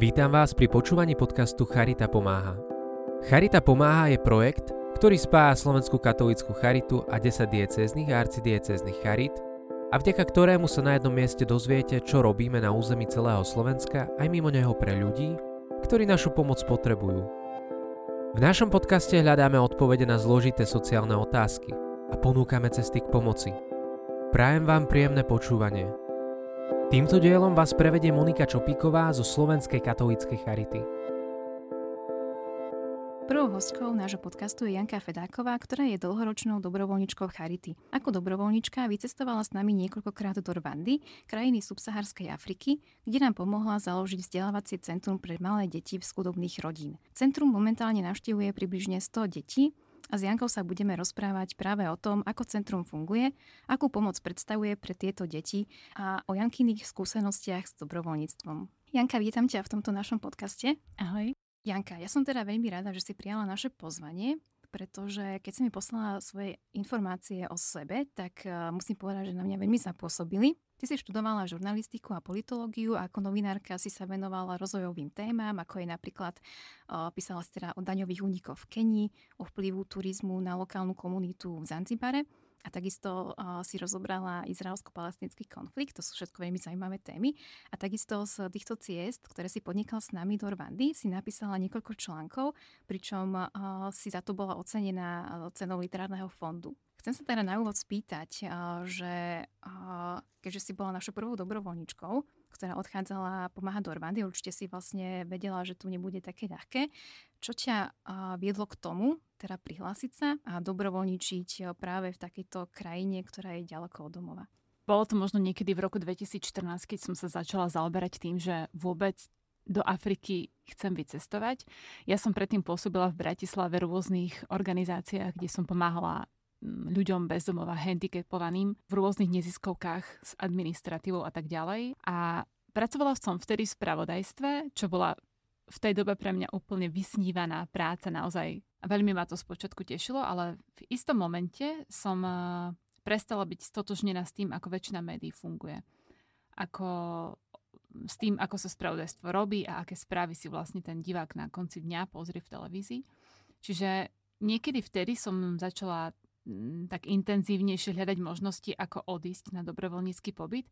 Vítam vás pri počúvaní podcastu Charita pomáha. Charita pomáha je projekt, ktorý spája Slovenskú katolícku charitu a 10 diecéznych a arcidiecéznych charit a vďaka ktorému sa na jednom mieste dozviete, čo robíme na území celého Slovenska aj mimo neho pre ľudí, ktorí našu pomoc potrebujú. V našom podcaste hľadáme odpovede na zložité sociálne otázky a ponúkame cesty k pomoci. Prajem vám príjemné počúvanie. Týmto dielom vás prevedie Monika Čopíková zo Slovenskej katolíckej charity. Prvou hostkou nášho podcastu je Janka Fedáková, ktorá je dlhoročnou dobrovoľničkou Charity. Ako dobrovoľnička vycestovala s nami niekoľkokrát do Rwandy, krajiny subsaharskej Afriky, kde nám pomohla založiť vzdelávacie centrum pre malé deti v skudobných rodín. Centrum momentálne navštívuje približne 100 detí, a s Jankou sa budeme rozprávať práve o tom, ako centrum funguje, akú pomoc predstavuje pre tieto deti a o Jankyných skúsenostiach s dobrovoľníctvom. Janka, vítam ťa v tomto našom podcaste. Ahoj. Janka, ja som teda veľmi rada, že si prijala naše pozvanie, pretože keď si mi poslala svoje informácie o sebe, tak uh, musím povedať, že na mňa veľmi zapôsobili. Ty si študovala žurnalistiku a politológiu a ako novinárka si sa venovala rozvojovým témam, ako je napríklad, písala si teda o daňových únikoch v Kenii, o vplyvu turizmu na lokálnu komunitu v Zanzibare a takisto si rozobrala izraelsko-palestinský konflikt, to sú všetko veľmi zaujímavé témy. A takisto z týchto ciest, ktoré si podnikla s nami do Rwandy, si napísala niekoľko článkov, pričom si za to bola ocenená cenou literárneho fondu. Chcem sa teda na úvod spýtať, že keďže si bola našou prvou dobrovoľničkou, ktorá odchádzala pomáhať do Rwandy, určite si vlastne vedela, že tu nebude také ľahké. Čo ťa viedlo k tomu, teda prihlásiť sa a dobrovoľničiť práve v takejto krajine, ktorá je ďaleko od domova? Bolo to možno niekedy v roku 2014, keď som sa začala zaoberať tým, že vôbec do Afriky chcem vycestovať. Ja som predtým pôsobila v Bratislave v rôznych organizáciách, kde som pomáhala ľuďom bezdomova, handicapovaným v rôznych neziskovkách s administratívou a tak ďalej. A pracovala som vtedy v spravodajstve, čo bola v tej dobe pre mňa úplne vysnívaná práca naozaj. Veľmi ma to spočiatku tešilo, ale v istom momente som eh, prestala byť stotožnená s tým, ako väčšina médií funguje. Ako s tým, ako sa spravodajstvo robí a aké správy si vlastne ten divák na konci dňa pozrie v televízii. Čiže niekedy vtedy som začala tak intenzívnejšie hľadať možnosti, ako odísť na dobrovoľnícky pobyt,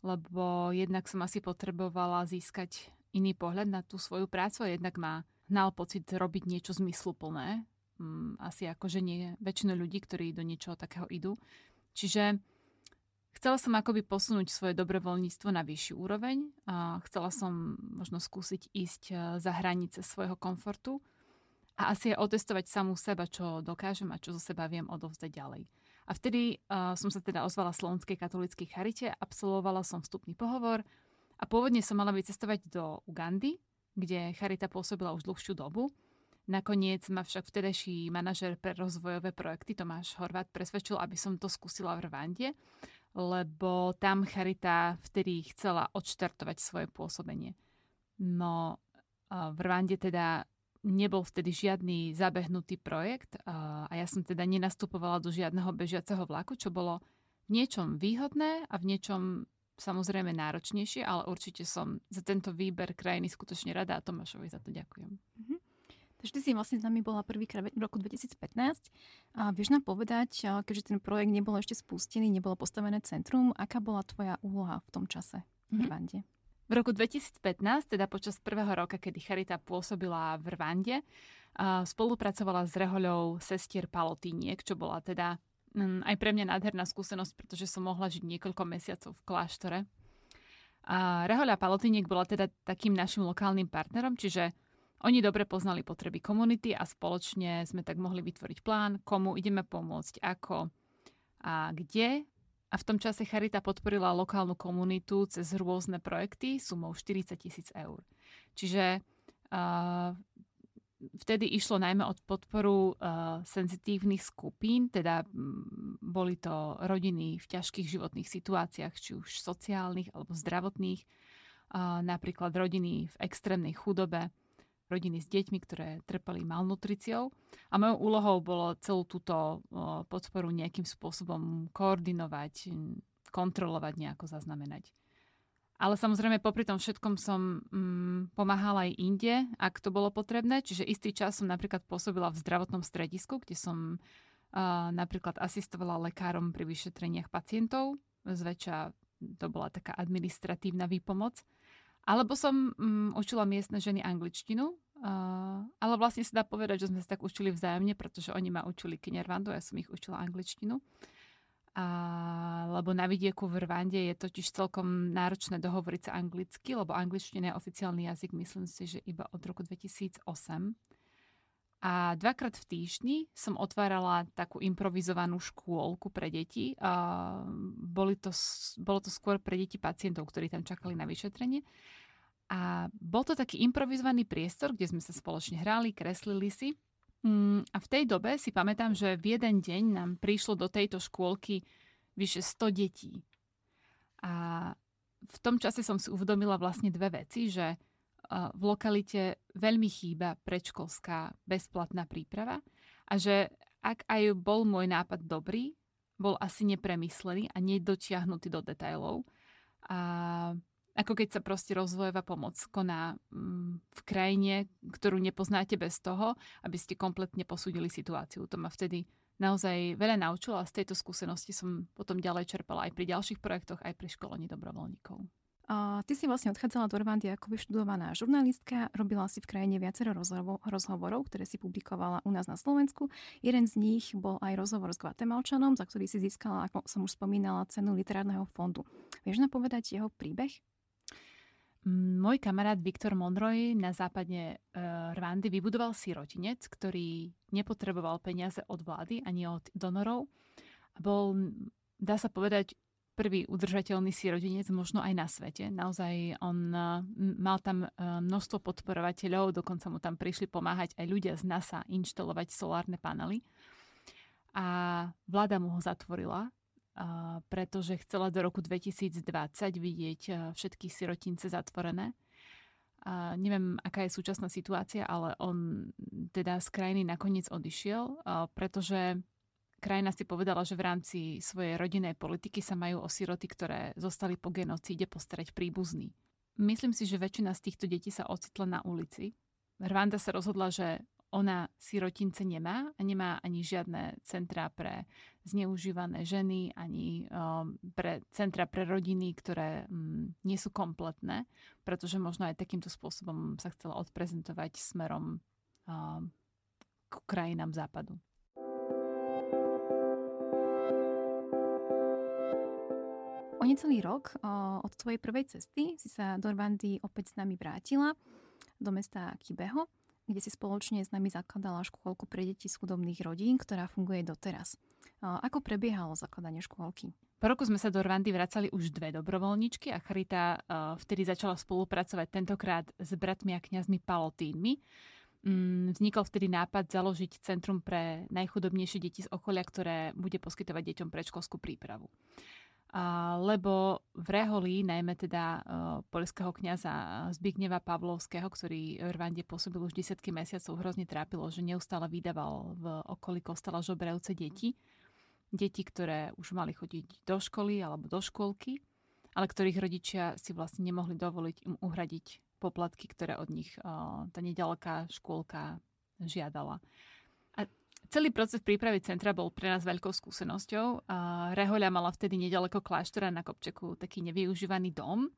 lebo jednak som asi potrebovala získať iný pohľad na tú svoju prácu a jednak ma hnal pocit robiť niečo zmysluplné. Asi ako, že nie väčšinu ľudí, ktorí do niečoho takého idú. Čiže chcela som akoby posunúť svoje dobrovoľníctvo na vyššiu úroveň a chcela som možno skúsiť ísť e, za hranice svojho komfortu a asi je otestovať samú seba, čo dokážem a čo zo seba viem odovzdať ďalej. A vtedy uh, som sa teda ozvala Slovenskej katolíckej charite, absolvovala som vstupný pohovor a pôvodne som mala vycestovať do Ugandy, kde charita pôsobila už dlhšiu dobu. Nakoniec ma však vtedajší manažer pre rozvojové projekty Tomáš Horvát presvedčil, aby som to skúsila v Rwande, lebo tam charita vtedy chcela odštartovať svoje pôsobenie. No v Rwande teda nebol vtedy žiadny zabehnutý projekt a ja som teda nenastupovala do žiadneho bežiaceho vlaku, čo bolo v niečom výhodné a v niečom samozrejme náročnejšie, ale určite som za tento výber krajiny skutočne rada a Tomášovi za to ďakujem. Mm-hmm. Takže ty si vlastne s nami bola prvýkrát v roku 2015 a vieš nám povedať, keďže ten projekt nebol ešte spustený, nebolo postavené centrum, aká bola tvoja úloha v tom čase v mm-hmm. V roku 2015, teda počas prvého roka, kedy Charita pôsobila v Rwande, spolupracovala s rehoľou sestier Palotiniek, čo bola teda mm, aj pre mňa nádherná skúsenosť, pretože som mohla žiť niekoľko mesiacov v kláštore. A rehoľa Palotiniek bola teda takým našim lokálnym partnerom, čiže oni dobre poznali potreby komunity a spoločne sme tak mohli vytvoriť plán, komu ideme pomôcť, ako a kde a v tom čase Charita podporila lokálnu komunitu cez rôzne projekty sumou 40 tisíc eur. Čiže uh, vtedy išlo najmä od podporu uh, senzitívnych skupín, teda m, boli to rodiny v ťažkých životných situáciách, či už sociálnych alebo zdravotných, uh, napríklad rodiny v extrémnej chudobe, rodiny s deťmi, ktoré trpeli malnutriciou. A mojou úlohou bolo celú túto podporu nejakým spôsobom koordinovať, kontrolovať, nejako zaznamenať. Ale samozrejme, popri tom všetkom som mm, pomáhala aj inde, ak to bolo potrebné. Čiže istý čas som napríklad pôsobila v zdravotnom stredisku, kde som uh, napríklad asistovala lekárom pri vyšetreniach pacientov. Zväčša to bola taká administratívna výpomoc. Alebo som mm, učila miestne ženy angličtinu, uh, ale vlastne sa dá povedať, že sme sa tak učili vzájomne, pretože oni ma učili kinervandu, ja som ich učila angličtinu. A, lebo na vidieku v Rwande je totiž celkom náročné dohovoriť sa anglicky, lebo angličtina je oficiálny jazyk, myslím si, že iba od roku 2008. A dvakrát v týždni som otvárala takú improvizovanú škôlku pre deti. Boli to, bolo to skôr pre deti pacientov, ktorí tam čakali na vyšetrenie. A bol to taký improvizovaný priestor, kde sme sa spoločne hrali, kreslili si. Mm, a v tej dobe si pamätám, že v jeden deň nám prišlo do tejto škôlky vyše 100 detí. A v tom čase som si uvedomila vlastne dve veci, že v lokalite veľmi chýba predškolská bezplatná príprava a že ak aj bol môj nápad dobrý, bol asi nepremyslený a nedočiahnutý do detajlov. A ako keď sa proste rozvojová pomoc koná mm, v krajine, ktorú nepoznáte bez toho, aby ste kompletne posúdili situáciu. To ma vtedy naozaj veľa naučilo a z tejto skúsenosti som potom ďalej čerpala aj pri ďalších projektoch, aj pri školení dobrovoľníkov. Ty si vlastne odchádzala do Rwandy ako vyštudovaná žurnalistka, robila si v krajine viacero rozhovorov, ktoré si publikovala u nás na Slovensku. Jeden z nich bol aj rozhovor s Guatemalčanom, za ktorý si získala, ako som už spomínala, cenu literárneho fondu. Vieš nám povedať jeho príbeh? Môj kamarát Viktor Monroy na západne uh, Rwandy vybudoval sirotinec, ktorý nepotreboval peniaze od vlády ani od donorov. Bol, dá sa povedať, prvý udržateľný sirotinec možno aj na svete. Naozaj on uh, mal tam uh, množstvo podporovateľov, dokonca mu tam prišli pomáhať aj ľudia z NASA inštalovať solárne panely. A vláda mu ho zatvorila pretože chcela do roku 2020 vidieť všetky sirotince zatvorené. A neviem, aká je súčasná situácia, ale on teda z krajiny nakoniec odišiel, pretože krajina si povedala, že v rámci svojej rodinnej politiky sa majú o siroty, ktoré zostali po genocíde, postarať príbuzní. Myslím si, že väčšina z týchto detí sa ocitla na ulici. Rwanda sa rozhodla, že ona sirotince nemá a nemá ani žiadne centra pre zneužívané ženy, ani um, pre centra pre rodiny, ktoré um, nie sú kompletné, pretože možno aj takýmto spôsobom sa chcela odprezentovať smerom um, k krajinám západu. Necelý rok od tvojej prvej cesty si sa do Rwandy opäť s nami vrátila do mesta Kibeho kde si spoločne s nami zakladala škôlku pre deti z chudobných rodín, ktorá funguje doteraz. Ako prebiehalo zakladanie škôlky? Po roku sme sa do Rwandy vracali už dve dobrovoľničky a Charita vtedy začala spolupracovať tentokrát s bratmi a kňazmi Palotínmi. Mm, vznikol vtedy nápad založiť centrum pre najchudobnejšie deti z okolia, ktoré bude poskytovať deťom predškolskú prípravu lebo v Reholi, najmä teda uh, polského kniaza Zbigneva Pavlovského, ktorý v Rwande pôsobil už desiatky mesiacov, hrozne trápilo, že neustále vydával v okolí kostola žobrajúce deti. Deti, ktoré už mali chodiť do školy alebo do škôlky, ale ktorých rodičia si vlastne nemohli dovoliť im uhradiť poplatky, ktoré od nich uh, tá nedaleká škôlka žiadala. Celý proces prípravy centra bol pre nás veľkou skúsenosťou. Rehoľa mala vtedy nedaleko kláštora na Kopčeku taký nevyužívaný dom,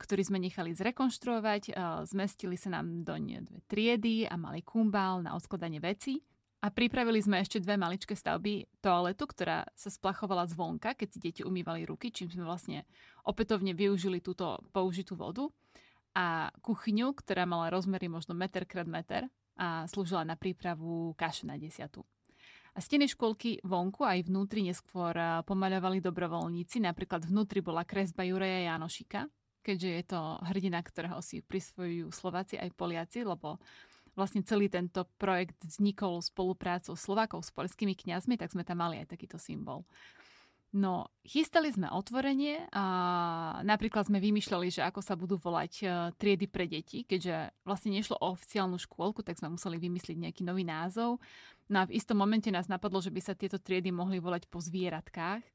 ktorý sme nechali zrekonštruovať. Zmestili sa nám doň dve triedy a mali kumbál na odskladanie veci. A pripravili sme ešte dve maličké stavby toaletu, ktorá sa splachovala zvonka, keď si deti umývali ruky, čím sme vlastne opätovne využili túto použitú vodu. A kuchyňu, ktorá mala rozmery možno meter krát meter, a slúžila na prípravu kaše na desiatu. A steny školky vonku aj vnútri neskôr pomaľovali dobrovoľníci. Napríklad vnútri bola kresba Juraja Janošika, keďže je to hrdina, ktorého si prisvojujú Slováci aj Poliaci, lebo vlastne celý tento projekt vznikol spoluprácou Slovákov s polskými kňazmi, tak sme tam mali aj takýto symbol. No, chystali sme otvorenie a napríklad sme vymýšľali, že ako sa budú volať e, triedy pre deti, keďže vlastne nešlo o oficiálnu škôlku, tak sme museli vymyslieť nejaký nový názov. No a v istom momente nás napadlo, že by sa tieto triedy mohli volať po zvieratkách.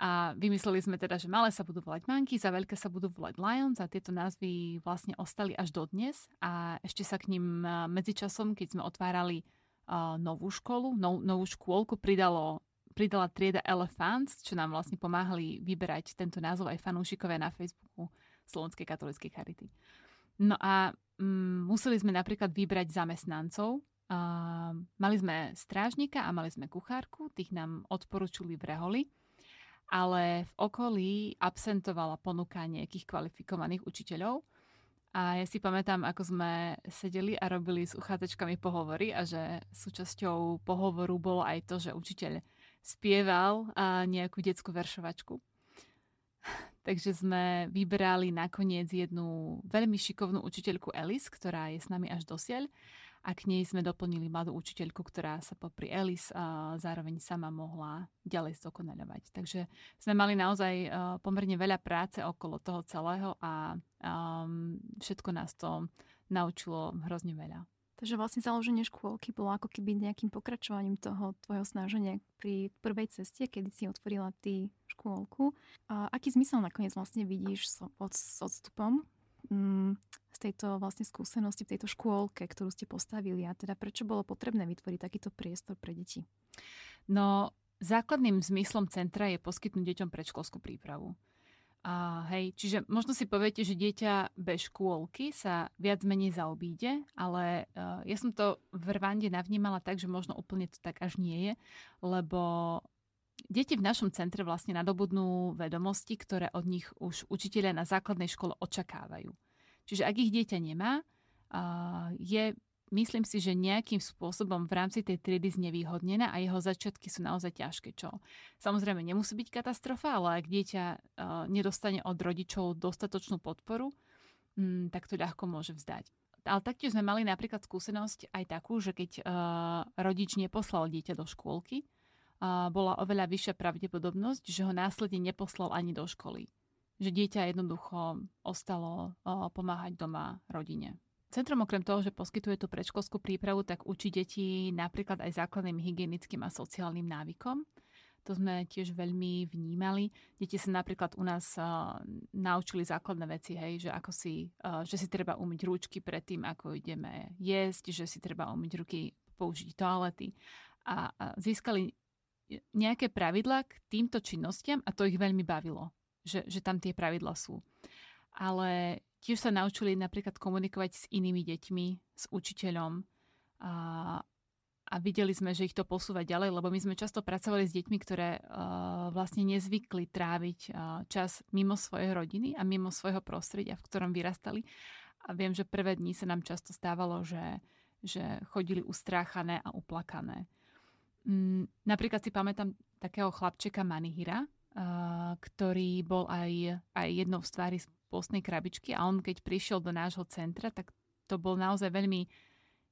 A vymysleli sme teda, že malé sa budú volať Monkeys a veľké sa budú volať Lions a tieto názvy vlastne ostali až dodnes. A ešte sa k ním medzičasom, keď sme otvárali uh, novú školu, nov, novú škôlku, pridalo, pridala trieda Elephants, čo nám vlastne pomáhali vyberať tento názov aj fanúšikové na Facebooku Slovenskej katolíckej charity. No a um, museli sme napríklad vybrať zamestnancov. Uh, mali sme strážnika a mali sme kuchárku, tých nám odporúčili v Reholi ale v okolí absentovala ponuka nejakých kvalifikovaných učiteľov. A ja si pamätám, ako sme sedeli a robili s uchádzačkami pohovory a že súčasťou pohovoru bolo aj to, že učiteľ spieval nejakú detskú veršovačku. Takže sme vybrali nakoniec jednu veľmi šikovnú učiteľku Elis, ktorá je s nami až dosiaľ a k nej sme doplnili mladú učiteľku, ktorá sa popri Elis a zároveň sama mohla ďalej zdokonaľovať. Takže sme mali naozaj pomerne veľa práce okolo toho celého a všetko nás to naučilo hrozne veľa. Takže vlastne založenie škôlky bolo ako keby nejakým pokračovaním toho tvojho snaženia pri prvej ceste, kedy si otvorila ty škôlku. A aký zmysel nakoniec vlastne vidíš s, od, s odstupom mm, z tejto vlastne skúsenosti v tejto škôlke, ktorú ste postavili a teda prečo bolo potrebné vytvoriť takýto priestor pre deti? No, základným zmyslom centra je poskytnúť deťom predškolskú prípravu. A hej, čiže možno si poviete, že dieťa bez škôlky sa viac menej zaobíde, ale uh, ja som to v Rwande navnímala tak, že možno úplne to tak až nie je, lebo deti v našom centre vlastne nadobudnú vedomosti, ktoré od nich už učiteľia na základnej škole očakávajú. Čiže ak ich dieťa nemá, je, myslím si, že nejakým spôsobom v rámci tej triedy znevýhodnená a jeho začiatky sú naozaj ťažké. Čo samozrejme nemusí byť katastrofa, ale ak dieťa nedostane od rodičov dostatočnú podporu, mm, tak to ľahko môže vzdať. Ale taktiež sme mali napríklad skúsenosť aj takú, že keď rodič neposlal dieťa do škôlky, bola oveľa vyššia pravdepodobnosť, že ho následne neposlal ani do školy že dieťa jednoducho ostalo pomáhať doma rodine. Centrum okrem toho, že poskytuje tú predškolskú prípravu, tak učí deti napríklad aj základným hygienickým a sociálnym návykom. To sme tiež veľmi vnímali. Deti sa napríklad u nás uh, naučili základné veci, hej, že, ako si, uh, že si treba umyť rúčky pred tým, ako ideme jesť, že si treba umyť ruky, použiť toalety. A, a získali nejaké pravidlá k týmto činnostiam a to ich veľmi bavilo že, že tam tie pravidla sú. Ale tiež sa naučili napríklad komunikovať s inými deťmi, s učiteľom a, a videli sme, že ich to posúva ďalej, lebo my sme často pracovali s deťmi, ktoré uh, vlastne nezvykli tráviť uh, čas mimo svojej rodiny a mimo svojho prostredia, v ktorom vyrastali. A viem, že prvé dni sa nám často stávalo, že, že chodili ustráchané a uplakané. Mm, napríklad si pamätám takého chlapčeka Manihira, ktorý bol aj, aj jednou z tvári postnej krabičky a on keď prišiel do nášho centra, tak to bol naozaj veľmi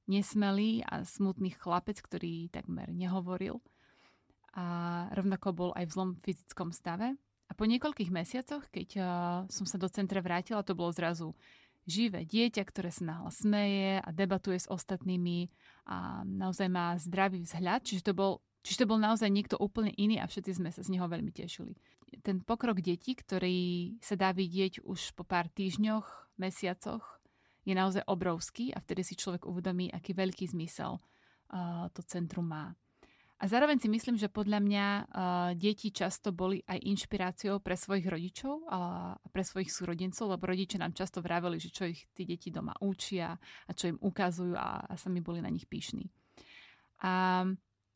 nesmelý a smutný chlapec, ktorý takmer nehovoril a rovnako bol aj v zlom fyzickom stave. A po niekoľkých mesiacoch, keď uh, som sa do centra vrátila, to bolo zrazu živé dieťa, ktoré sa nahlas smeje a debatuje s ostatnými a naozaj má zdravý vzhľad. Čiže to bol Čiže to bol naozaj niekto úplne iný a všetci sme sa z neho veľmi tešili. Ten pokrok detí, ktorý sa dá vidieť už po pár týždňoch, mesiacoch, je naozaj obrovský a vtedy si človek uvedomí, aký veľký zmysel uh, to centrum má. A zároveň si myslím, že podľa mňa uh, deti často boli aj inšpiráciou pre svojich rodičov a pre svojich súrodencov, lebo rodičia nám často vraveli, že čo ich tí deti doma učia a čo im ukazujú a, a sami boli na nich píšni. A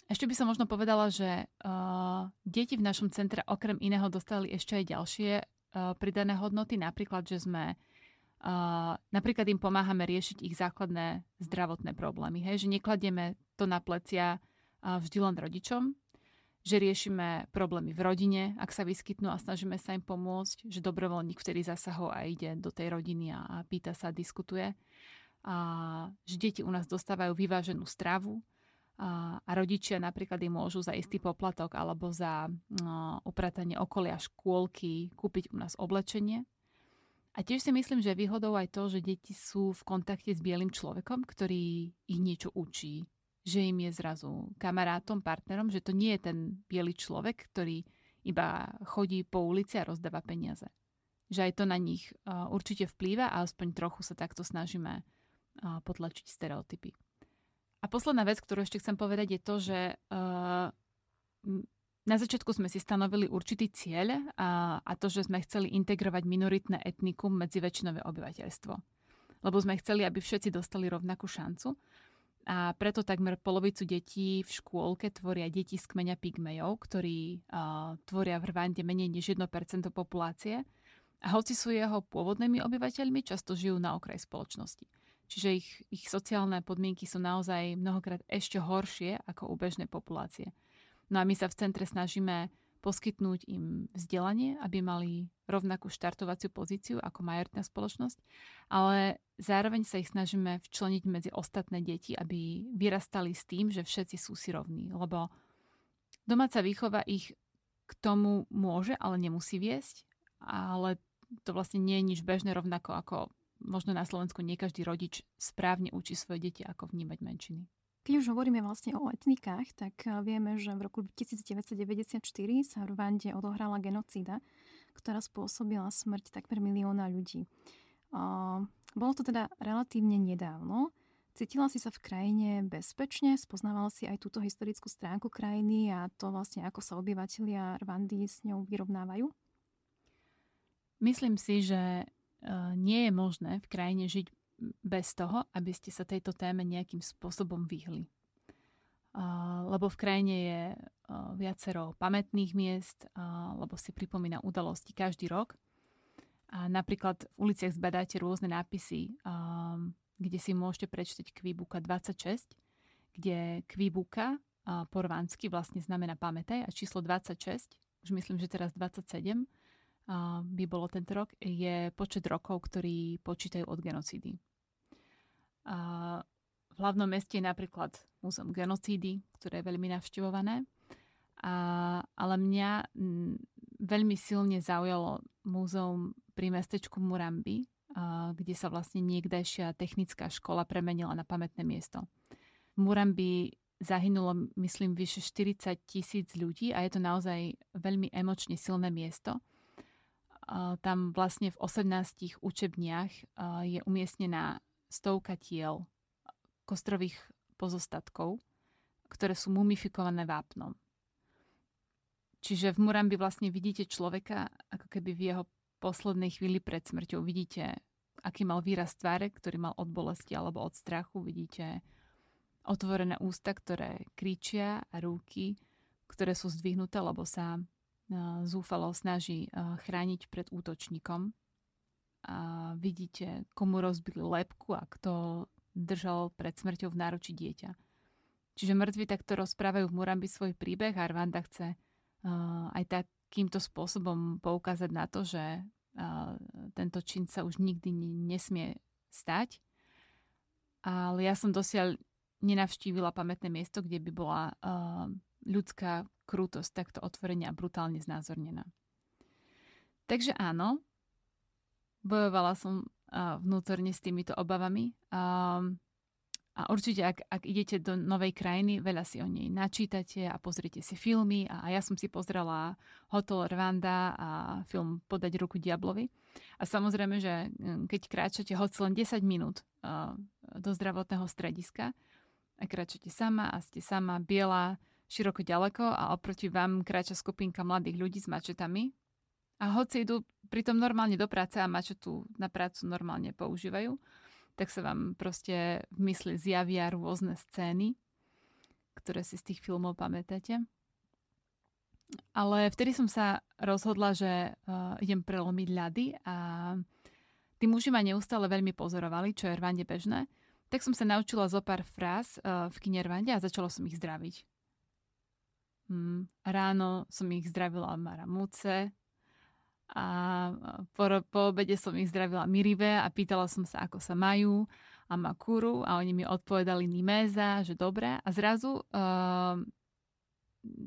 ešte by som možno povedala, že uh, deti v našom centre okrem iného dostali ešte aj ďalšie uh, pridané hodnoty, napríklad, že sme uh, napríklad im pomáhame riešiť ich základné zdravotné problémy. Hej? Že nekladieme to na plecia uh, vždy len rodičom, že riešime problémy v rodine, ak sa vyskytnú a snažíme sa im pomôcť, že dobrovoľník vtedy zasahol a ide do tej rodiny a, a pýta sa, diskutuje. A že deti u nás dostávajú vyváženú stravu, a, rodičia napríklad im môžu za istý poplatok alebo za no, upratanie okolia škôlky kúpiť u nás oblečenie. A tiež si myslím, že výhodou aj to, že deti sú v kontakte s bielým človekom, ktorý ich niečo učí, že im je zrazu kamarátom, partnerom, že to nie je ten biely človek, ktorý iba chodí po ulici a rozdáva peniaze. Že aj to na nich určite vplýva a aspoň trochu sa takto snažíme potlačiť stereotypy. A posledná vec, ktorú ešte chcem povedať, je to, že uh, na začiatku sme si stanovili určitý cieľ a, a to, že sme chceli integrovať minoritné etnikum medzi väčšinové obyvateľstvo. Lebo sme chceli, aby všetci dostali rovnakú šancu. A preto takmer polovicu detí v škôlke tvoria deti z kmeňa pygmejov, ktorí uh, tvoria v Rwande menej než 1% populácie. A hoci sú jeho pôvodnými obyvateľmi, často žijú na okraj spoločnosti. Čiže ich, ich sociálne podmienky sú naozaj mnohokrát ešte horšie ako u bežnej populácie. No a my sa v centre snažíme poskytnúť im vzdelanie, aby mali rovnakú štartovaciu pozíciu ako majoritná spoločnosť, ale zároveň sa ich snažíme včleniť medzi ostatné deti, aby vyrastali s tým, že všetci sú si rovní, lebo domáca výchova ich k tomu môže, ale nemusí viesť, ale to vlastne nie je nič bežné rovnako ako možno na Slovensku nie každý rodič správne učí svoje deti, ako vnímať menšiny. Keď už hovoríme vlastne o etnikách, tak eh, vieme, že v roku 1994 sa v Rwande odohrala genocída, ktorá spôsobila smrť takmer milióna ľudí. Bolo to teda relatívne nedávno. Cítila si sa v krajine bezpečne? Spoznávala si aj túto historickú stránku krajiny a to vlastne, ako sa obyvateľia Rwandy s ňou vyrovnávajú? Myslím si, že nie je možné v krajine žiť bez toho, aby ste sa tejto téme nejakým spôsobom vyhli. Lebo v krajine je viacero pamätných miest, lebo si pripomína udalosti každý rok. A napríklad v uliciach zbadáte rôzne nápisy, kde si môžete prečítať Kvibuka 26, kde Kvibuka po rvánsky vlastne znamená pamätaj a číslo 26, už myslím, že teraz 27, by bolo tento rok, je počet rokov, ktorí počítajú od genocídy. V hlavnom meste je napríklad Múzeum genocídy, ktoré je veľmi navštevované. Ale mňa veľmi silne zaujalo múzeum pri mestečku Murambi, kde sa vlastne niekdajšia technická škola premenila na pamätné miesto. V Murambi zahynulo, myslím, vyše 40 tisíc ľudí a je to naozaj veľmi emočne silné miesto tam vlastne v 18 učebniach je umiestnená stovka tiel kostrových pozostatkov, ktoré sú mumifikované vápnom. Čiže v Murambi vlastne vidíte človeka, ako keby v jeho poslednej chvíli pred smrťou vidíte, aký mal výraz tváre, ktorý mal od bolesti alebo od strachu. Vidíte otvorené ústa, ktoré kričia a ruky, ktoré sú zdvihnuté, lebo sa zúfalo snaží chrániť pred útočníkom. A vidíte, komu rozbili lepku a kto držal pred smrťou v náruči dieťa. Čiže mŕtvi takto rozprávajú v Murambi svoj príbeh a Rwanda chce aj takýmto spôsobom poukázať na to, že tento čin sa už nikdy nesmie stať. Ale ja som dosiaľ nenavštívila pamätné miesto, kde by bola ľudská krútosť takto otvorenia a brutálne znázornená. Takže áno, bojovala som vnútorne s týmito obavami. A určite, ak, ak idete do novej krajiny, veľa si o nej načítate a pozriete si filmy. A, a ja som si pozrela Hotel Rwanda a film Podať ruku diablovi. A samozrejme, že hm, keď kráčate hoci len 10 minút do zdravotného strediska a kráčate sama a ste sama biela, široko ďaleko a oproti vám kráča skupinka mladých ľudí s mačetami. A hoci idú pritom normálne do práce a mačetu na prácu normálne používajú, tak sa vám proste v mysli zjavia rôzne scény, ktoré si z tých filmov pamätáte. Ale vtedy som sa rozhodla, že uh, idem prelomiť ľady a tí muži ma neustále veľmi pozorovali, čo je Rwande bežné. Tak som sa naučila zo pár fráz uh, v kine Rwande a začala som ich zdraviť. Mm, ráno som ich zdravila Maramúce a po, po obede som ich zdravila Mirive a pýtala som sa, ako sa majú a Makuru a oni mi odpovedali Niméza, že dobre a zrazu uh,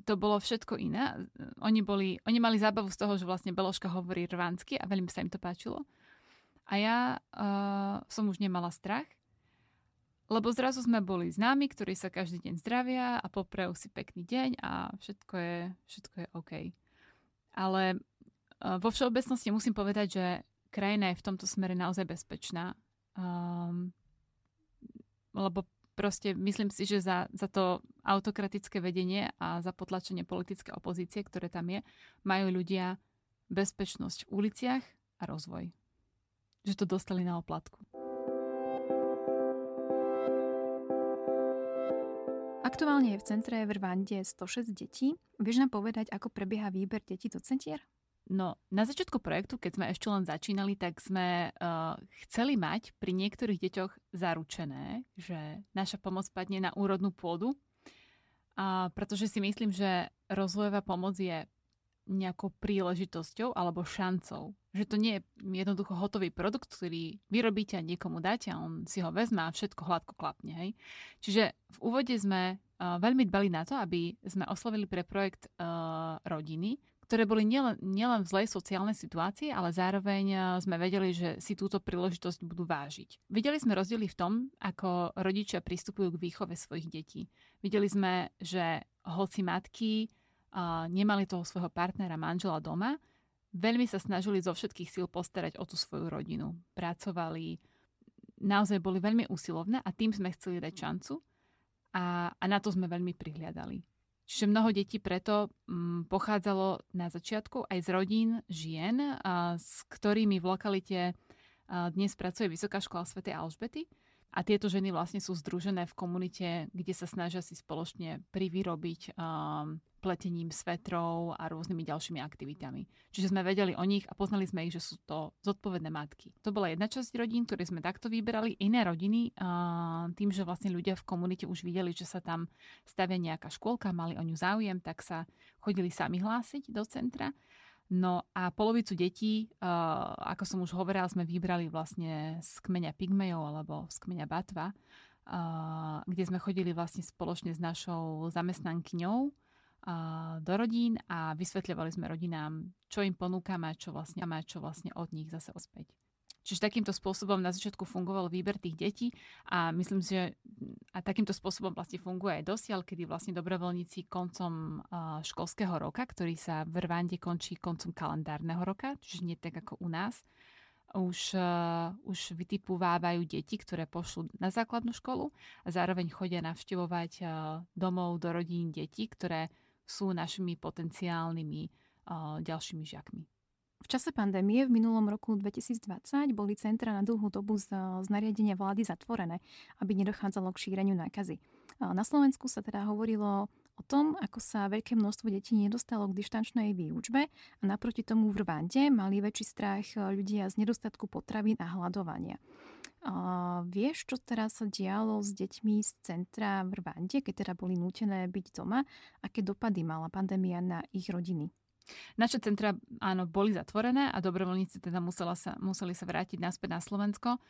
to bolo všetko iné. Oni, boli, oni mali zábavu z toho, že vlastne Beloška hovorí rvánsky a veľmi sa im to páčilo. A ja uh, som už nemala strach lebo zrazu sme boli známi, ktorí sa každý deň zdravia a poprejú si pekný deň a všetko je, všetko je OK. Ale vo všeobecnosti musím povedať, že krajina je v tomto smere naozaj bezpečná. Um, lebo proste myslím si, že za, za to autokratické vedenie a za potlačenie politické opozície, ktoré tam je, majú ľudia bezpečnosť v uliciach a rozvoj. Že to dostali na oplatku. Aktuálne je v centre v Rwande 106 detí. Vieš nám povedať, ako prebieha výber detí do centier? No, na začiatku projektu, keď sme ešte len začínali, tak sme uh, chceli mať pri niektorých deťoch zaručené, že naša pomoc padne na úrodnú pôdu, uh, pretože si myslím, že rozvojová pomoc je nejakou príležitosťou alebo šancou. Že to nie je jednoducho hotový produkt, ktorý vyrobíte a niekomu dáte a on si ho vezme a všetko hladko klapne. Hej? Čiže v úvode sme uh, veľmi dbali na to, aby sme oslovili pre projekt uh, rodiny, ktoré boli nielen, nielen v zlej sociálnej situácii, ale zároveň eh, sme vedeli, že si túto príležitosť budú vážiť. Videli sme rozdiely v tom, ako rodičia pristupujú k výchove svojich detí. Videli sme, že hoci matky nemali toho svojho partnera, manžela doma, veľmi sa snažili zo všetkých síl postarať o tú svoju rodinu. Pracovali, naozaj boli veľmi usilovné a tým sme chceli dať šancu a, a na to sme veľmi prihliadali. Čiže mnoho detí preto m, mm, pochádzalo na začiatku aj z rodín žien, a, s ktorými v lokalite a, dnes pracuje Vysoká škola Sv. Alžbety. A tieto ženy vlastne sú združené v komunite, kde sa snažia si spoločne privyrobiť um, pletením svetrov a rôznymi ďalšími aktivitami. Čiže sme vedeli o nich a poznali sme ich, že sú to zodpovedné matky. To bola jedna časť rodín, ktoré sme takto vyberali. Iné rodiny, uh, tým, že vlastne ľudia v komunite už videli, že sa tam stavia nejaká škôlka, mali o ňu záujem, tak sa chodili sami hlásiť do centra. No a polovicu detí, uh, ako som už hovorila, sme vybrali vlastne z kmeňa Pygmejov alebo z kmeňa Batva, uh, kde sme chodili vlastne spoločne s našou zamestnankyňou uh, do rodín a vysvetľovali sme rodinám, čo im ponúkame a čo vlastne, a čo vlastne od nich zase ospäť. Čiže takýmto spôsobom na začiatku fungoval výber tých detí a myslím si, že a takýmto spôsobom vlastne funguje aj dosiaľ, kedy vlastne dobrovoľníci koncom školského roka, ktorý sa v Rwande končí koncom kalendárneho roka, čiže nie tak ako u nás, už, uh, už vytipovávajú deti, ktoré pošlú na základnú školu a zároveň chodia navštevovať uh, domov do rodín detí, ktoré sú našimi potenciálnymi uh, ďalšími žiakmi. V čase pandémie v minulom roku 2020 boli centra na dlhú dobu z, z nariadenia vlády zatvorené, aby nedochádzalo k šíreniu nákazy. Na Slovensku sa teda hovorilo o tom, ako sa veľké množstvo detí nedostalo k dištančnej výučbe a naproti tomu v Rwande mali väčší strach ľudia z nedostatku potravín a hľadovania. Vieš, čo teraz sa dialo s deťmi z centra v Rwande, keď teda boli nútené byť doma? Aké dopady mala pandémia na ich rodiny? Naše centra áno, boli zatvorené a dobrovoľníci teda musela sa, museli sa vrátiť naspäť na Slovensko,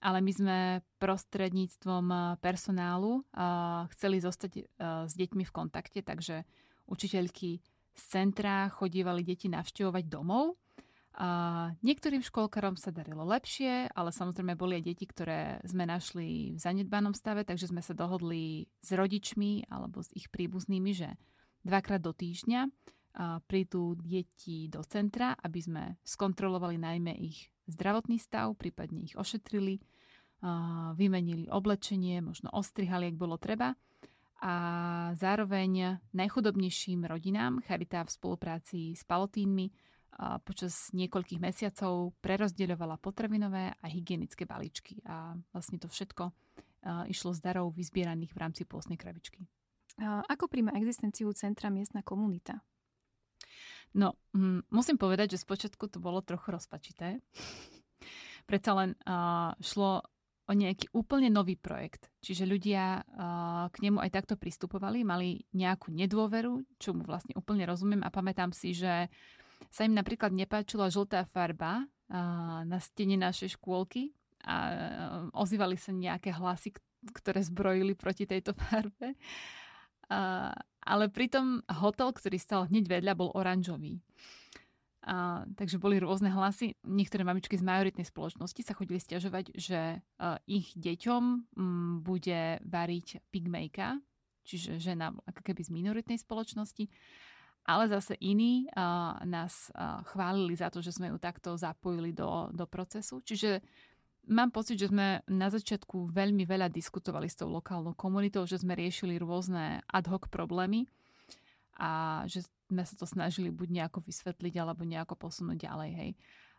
ale my sme prostredníctvom eh, personálu uh, chceli zostať uh, s deťmi v kontakte, takže učiteľky z centra chodívali deti navštevovať domov. A niektorým školkarom sa darilo lepšie, ale samozrejme boli aj deti, ktoré sme našli v zanedbanom stave, takže sme sa dohodli s rodičmi alebo s ich príbuznými, že dvakrát do týždňa prídu deti do centra, aby sme skontrolovali najmä ich zdravotný stav, prípadne ich ošetrili, vymenili oblečenie, možno ostrihali, ak bolo treba. A zároveň najchudobnejším rodinám Charita v spolupráci s Palotínmi počas niekoľkých mesiacov prerozdeľovala potravinové a hygienické balíčky. A vlastne to všetko išlo z darov vyzbieraných v rámci pôstnej krabičky. Ako príjma existenciu centra miestna komunita? No, hm, musím povedať, že spočiatku to bolo trochu rozpačité. Predsa len uh, šlo o nejaký úplne nový projekt. Čiže ľudia uh, k nemu aj takto pristupovali, mali nejakú nedôveru, čo mu vlastne úplne rozumiem a pamätám si, že sa im napríklad nepáčila žltá farba uh, na stene našej škôlky a uh, ozývali sa nejaké hlasy, ktoré zbrojili proti tejto farbe. Uh, ale pritom hotel, ktorý stal hneď vedľa, bol oranžový. Uh, takže boli rôzne hlasy. Niektoré mamičky z majoritnej spoločnosti sa chodili stiažovať, že uh, ich deťom um, bude variť pigmejka, čiže žena ako keby z minoritnej spoločnosti. ale zase iní uh, nás uh, chválili za to, že sme ju takto zapojili do, do procesu. Čiže mám pocit, že sme na začiatku veľmi veľa diskutovali s tou lokálnou komunitou, že sme riešili rôzne ad hoc problémy a že sme sa to snažili buď nejako vysvetliť alebo nejako posunúť ďalej. Hej.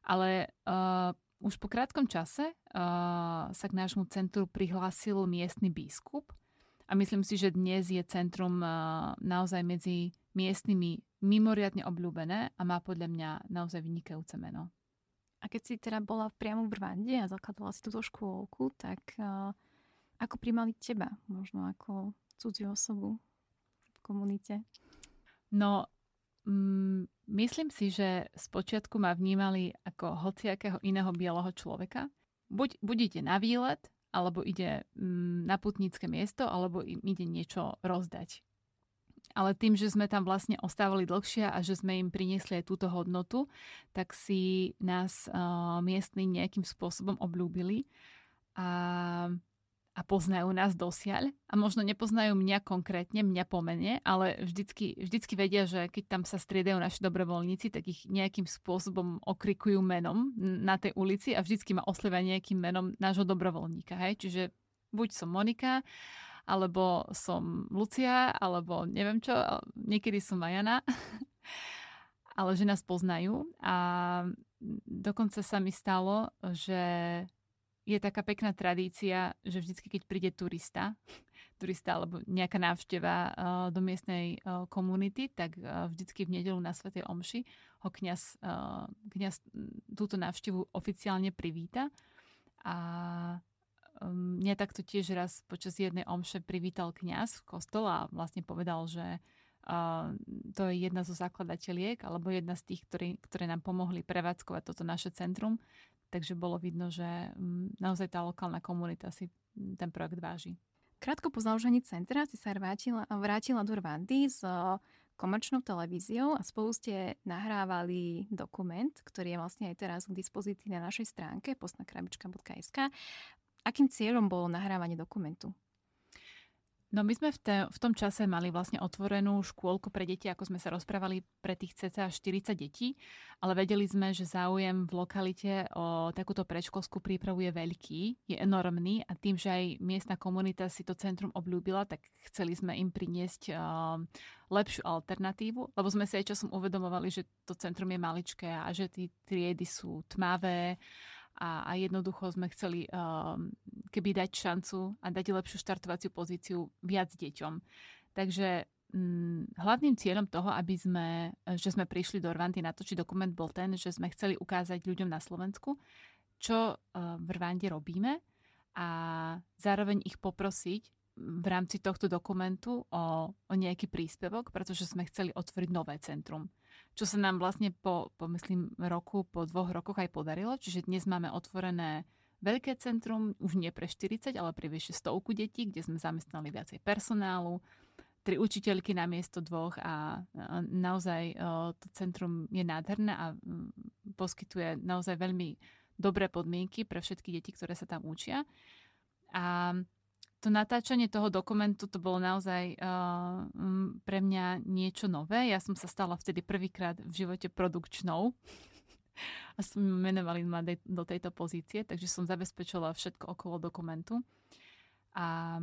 Ale uh, už po krátkom čase uh, sa k nášmu centru prihlásil miestny biskup a myslím si, že dnes je centrum uh, naozaj medzi miestnymi mimoriadne obľúbené a má podľa mňa naozaj vynikajúce meno. A keď si teda bola priamo v Rwande a zakladala si túto škôlku, tak ako primali teba, možno ako cudziu osobu v komunite? No, mm, myslím si, že spočiatku ma vnímali ako hociakého iného bieleho človeka. Buď, buď ide na výlet, alebo ide mm, na putnícke miesto, alebo im ide niečo rozdať ale tým, že sme tam vlastne ostávali dlhšie a že sme im priniesli aj túto hodnotu, tak si nás uh, miestni nejakým spôsobom obľúbili a, a poznajú nás dosiaľ. A možno nepoznajú mňa konkrétne, mňa pomene, ale vždycky, vždycky vedia, že keď tam sa striedajú naši dobrovoľníci, tak ich nejakým spôsobom okrikujú menom na tej ulici a vždycky ma oslovia nejakým menom nášho dobrovoľníka. Hej? Čiže buď som Monika, alebo som Lucia, alebo neviem čo, niekedy som Majana, ale že nás poznajú. A dokonca sa mi stalo, že je taká pekná tradícia, že vždycky, keď príde turista, turista alebo nejaká návšteva uh, do miestnej uh, komunity, tak uh, vždycky v nedelu na Svetej Omši ho kňaz, kňaz túto návštevu oficiálne privíta. A mňa takto tiež raz počas jednej omše privítal kňaz v kostole a vlastne povedal, že uh, to je jedna zo zakladateľiek alebo jedna z tých, ktorí, ktoré nám pomohli prevádzkovať toto naše centrum. Takže bolo vidno, že um, naozaj tá lokálna komunita si ten projekt váži. Krátko po založení centra si sa vrátila, vrátila do Rwandy s komerčnou televíziou a spolu ste nahrávali dokument, ktorý je vlastne aj teraz k dispozícii na našej stránke postnakrabička.sk Akým cieľom bolo nahrávanie dokumentu? No my sme v, te, v tom čase mali vlastne otvorenú škôlku pre deti, ako sme sa rozprávali pre tých cca 40 detí, ale vedeli sme, že záujem v lokalite o takúto predškolskú prípravu je veľký, je enormný a tým, že aj miestna komunita si to centrum obľúbila, tak chceli sme im priniesť uh, lepšiu alternatívu, lebo sme si aj časom uvedomovali, že to centrum je maličké a že tie triedy sú tmavé a, a jednoducho sme chceli um, keby dať šancu a dať lepšiu štartovaciu pozíciu viac deťom. Takže um, hlavným cieľom toho, aby sme, že sme prišli do Rwandy natočiť dokument, bol ten, že sme chceli ukázať ľuďom na Slovensku, čo uh, v Rwande robíme a zároveň ich poprosiť, v rámci tohto dokumentu o, o nejaký príspevok, pretože sme chceli otvoriť nové centrum. Čo sa nám vlastne po, po, myslím, roku, po dvoch rokoch aj podarilo. Čiže dnes máme otvorené veľké centrum, už nie pre 40, ale pre vyššie stovku detí, kde sme zamestnali viacej personálu, tri učiteľky na miesto dvoch a naozaj to centrum je nádherné a poskytuje naozaj veľmi dobré podmienky pre všetky deti, ktoré sa tam učia. A to natáčanie toho dokumentu to bolo naozaj uh, pre mňa niečo nové. Ja som sa stala vtedy prvýkrát v živote produkčnou a som menovali ma de- do tejto pozície, takže som zabezpečila všetko okolo dokumentu. A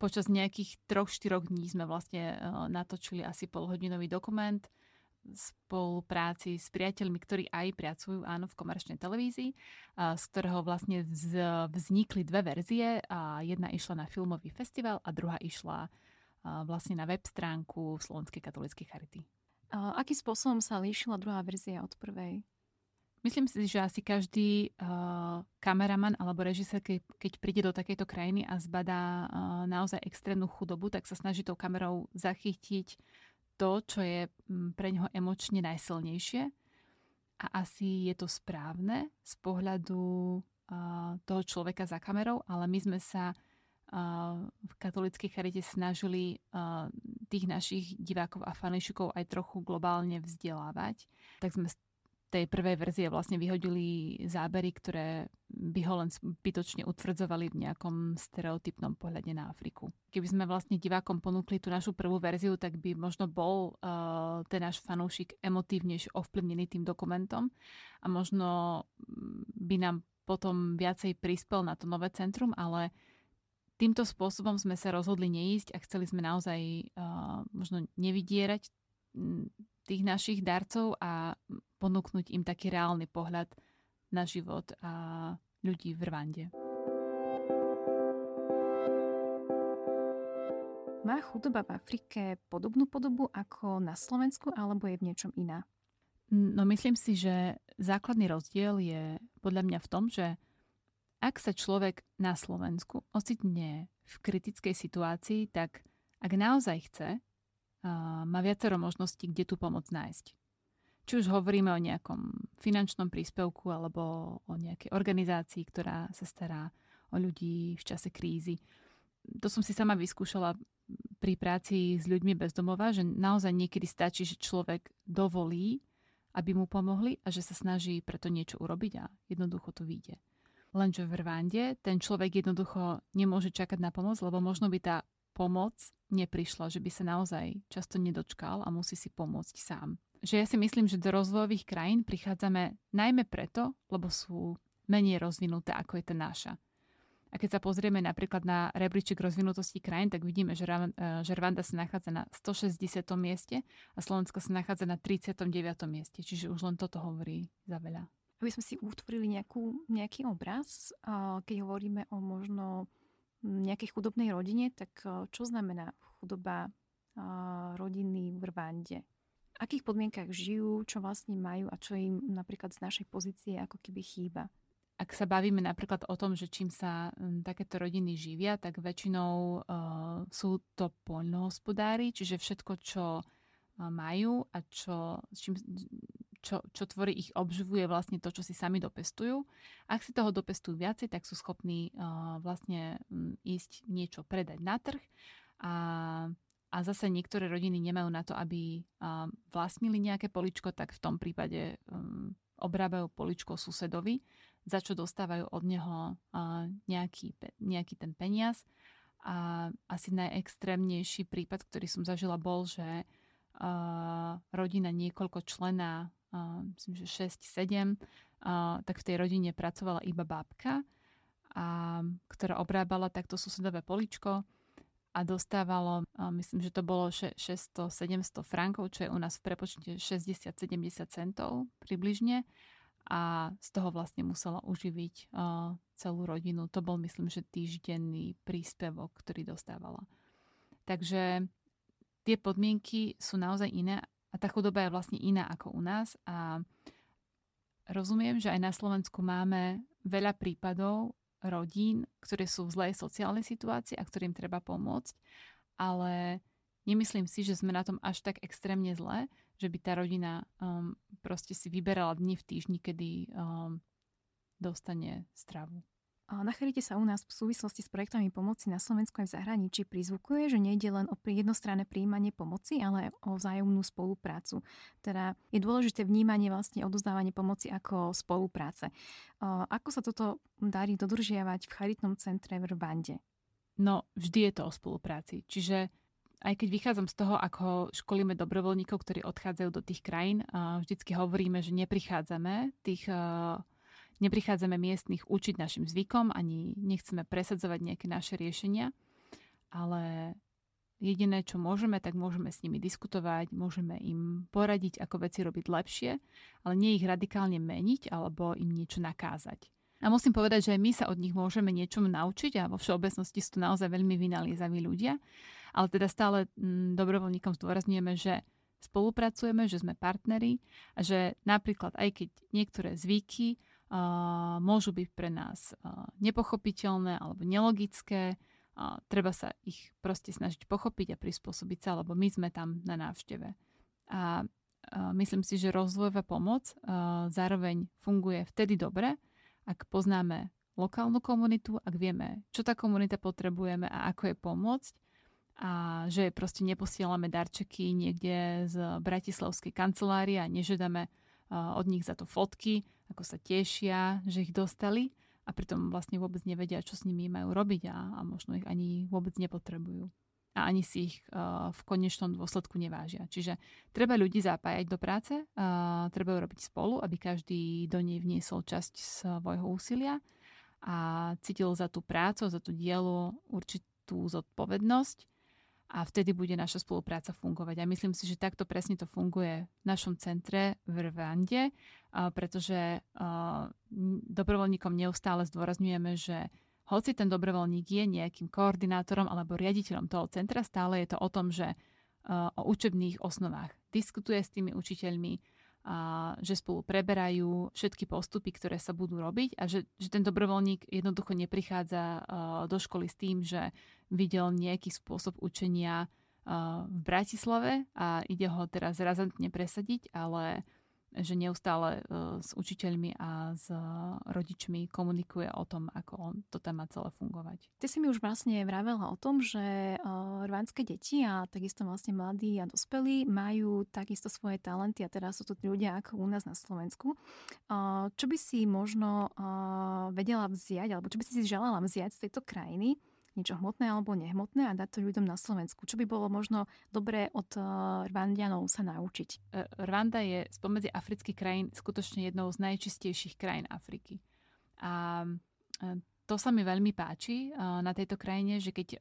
počas nejakých troch, štyroch dní sme vlastne uh, natočili asi polhodinový dokument spolupráci s priateľmi, ktorí aj pracujú áno, v komerčnej televízii, z ktorého vlastne vznikli dve verzie. Jedna išla na filmový festival a druhá išla vlastne na web stránku Slovenskej katolíckej charity. Akým spôsobom sa líšila druhá verzia od prvej? Myslím si, že asi každý uh, kameraman alebo režisér, keď, keď príde do takejto krajiny a zbadá uh, naozaj extrémnu chudobu, tak sa snaží tou kamerou zachytiť to, čo je mm, pre ňoho emočne najsilnejšie. A asi je to správne z pohľadu toho človeka za kamerou, ale my sme sa v katolíckej charite snažili tých našich divákov a fanúšikov aj trochu globálne vzdelávať. Tak sme tej prvej verzie vlastne vyhodili zábery, ktoré by ho len zbytočne utvrdzovali v nejakom stereotypnom pohľade na Afriku. Keby sme vlastne divákom ponúkli tú našu prvú verziu, tak by možno bol uh, ten náš fanúšik emotívnejšie ovplyvnený tým dokumentom a možno mm, by nám potom viacej prispel na to nové centrum, ale týmto spôsobom sme sa rozhodli neísť a chceli sme naozaj uh, možno nevydierať tých našich darcov a ponúknuť im taký reálny pohľad na život a ľudí v Rwande. Má chudoba v Afrike podobnú podobu ako na Slovensku, alebo je v niečom iná? No myslím si, že základný rozdiel je podľa mňa v tom, že ak sa človek na Slovensku ocitne v kritickej situácii, tak ak naozaj chce, má viacero možností, kde tú pomoc nájsť. Či už hovoríme o nejakom finančnom príspevku alebo o nejakej organizácii, ktorá sa stará o ľudí v čase krízy. To som si sama vyskúšala pri práci s ľuďmi bez domova, že naozaj niekedy stačí, že človek dovolí, aby mu pomohli a že sa snaží preto niečo urobiť a jednoducho to vyjde. Lenže v Rwande ten človek jednoducho nemôže čakať na pomoc, lebo možno by tá pomoc neprišla, že by sa naozaj často nedočkal a musí si pomôcť sám. Že ja si myslím, že do rozvojových krajín prichádzame najmä preto, lebo sú menej rozvinuté ako je tá naša. A keď sa pozrieme napríklad na rebríček rozvinutosti krajín, tak vidíme, že, že Rwanda sa nachádza na 160. mieste a Slovensko sa nachádza na 39. mieste. Čiže už len toto hovorí za veľa. Aby sme si utvorili nejakú, nejaký obraz, keď hovoríme o možno nejakej chudobnej rodine, tak eh, čo znamená chudoba eh, rodiny v Rwande? V akých podmienkach žijú, čo vlastne majú a čo im napríklad z našej pozície ako keby chýba? Ak sa bavíme napríklad o tom, že čím sa takéto rodiny živia, tak väčšinou uh, sú to poľnohospodári, čiže všetko, čo majú a čo, čím, čo, čo tvorí ich obživu, je vlastne to, čo si sami dopestujú. Ak si toho dopestujú viacej, tak sú schopní uh, vlastne um, ísť niečo predať na trh a, a zase niektoré rodiny nemajú na to, aby uh, vlastnili nejaké poličko, tak v tom prípade um, obrábajú poličko susedovi, za čo dostávajú od neho uh, nejaký, nejaký ten peniaz. A asi najextrémnejší prípad, ktorý som zažila, bol, že rodina niekoľko člena myslím, že 6-7, tak v tej rodine pracovala iba babka, a, ktorá obrábala takto susedové poličko a dostávalo, myslím, že to bolo 600-700 frankov, čo je u nás v prepočte 60-70 centov približne a z toho vlastne musela uživiť celú rodinu. To bol, myslím, že týždenný príspevok, ktorý dostávala. Takže tie podmienky sú naozaj iné a tá chudoba je vlastne iná ako u nás a rozumiem, že aj na Slovensku máme veľa prípadov rodín, ktoré sú v zlej sociálnej situácii a ktorým treba pomôcť, ale nemyslím si, že sme na tom až tak extrémne zle, že by tá rodina um, proste si vyberala dni v týždni, kedy um, dostane stravu. Na Charite sa u nás v súvislosti s projektami pomoci na Slovensku aj v zahraničí prizvukuje, že nejde len o jednostranné príjmanie pomoci, ale o vzájomnú spoluprácu. Teda je dôležité vnímanie vlastne odozdávanie pomoci ako spolupráce. Ako sa toto darí dodržiavať v charitnom centre v Rwande? No, vždy je to o spolupráci. Čiže aj keď vychádzam z toho, ako školíme dobrovoľníkov, ktorí odchádzajú do tých krajín, vždycky hovoríme, že neprichádzame tých Neprichádzame miestnych učiť našim zvykom, ani nechceme presadzovať nejaké naše riešenia, ale jediné, čo môžeme, tak môžeme s nimi diskutovať, môžeme im poradiť, ako veci robiť lepšie, ale nie ich radikálne meniť alebo im niečo nakázať. A musím povedať, že aj my sa od nich môžeme niečo naučiť a vo všeobecnosti sú to naozaj veľmi vynaliezaví ľudia, ale teda stále mm, dobrovoľníkom zdôrazňujeme, že spolupracujeme, že sme partneri a že napríklad aj keď niektoré zvyky môžu byť pre nás uh, nepochopiteľné alebo nelogické. Uh, treba sa ich proste snažiť pochopiť a prispôsobiť sa, lebo my sme tam na návšteve. A myslím si, že rozvojová pomoc zároveň funguje vtedy dobre, ak poznáme lokálnu komunitu, ak vieme, čo tá komunita potrebujeme a ako je pomôcť a že proste neposielame darčeky niekde z bratislavskej kancelárie a nežiadame od nich za to fotky, ako sa tešia, že ich dostali a pritom vlastne vôbec nevedia, čo s nimi majú robiť a, a možno ich ani vôbec nepotrebujú. A ani si ich uh, v konečnom dôsledku nevážia. Čiže treba ľudí zapájať do práce, uh, treba ju robiť spolu, aby každý do nej vniesol časť svojho úsilia a cítil za tú prácu, za tú dielu určitú zodpovednosť a vtedy bude naša spolupráca fungovať. A myslím si, že takto presne to funguje v našom centre v Rwande, pretože dobrovoľníkom neustále zdôrazňujeme, že hoci ten dobrovoľník je nejakým koordinátorom alebo riaditeľom toho centra, stále je to o tom, že o učebných osnovách diskutuje s tými učiteľmi, a že spolu preberajú všetky postupy, ktoré sa budú robiť a že, že ten dobrovoľník jednoducho neprichádza do školy s tým, že videl nejaký spôsob učenia v Bratislave a ide ho teraz razantne presadiť, ale že neustále e, s učiteľmi a s rodičmi komunikuje o tom, ako on to tam má celé fungovať. Ty si mi už vlastne vravela o tom, že e, rvánske deti a takisto vlastne mladí a dospelí majú takisto svoje talenty a teraz sú to ľudia ako u nás na Slovensku. Čo by si možno vedela vziať, alebo čo by si si želala vziať z tejto krajiny, niečo hmotné alebo nehmotné a dať to ľuďom na Slovensku. Čo by bolo možno dobré od eh, Rwandianov sa naučiť? Eh, Rwanda je spomedzi afrických krajín skutočne jednou z najčistejších krajín Afriky. A eh, to sa mi veľmi páči na tejto krajine, že keď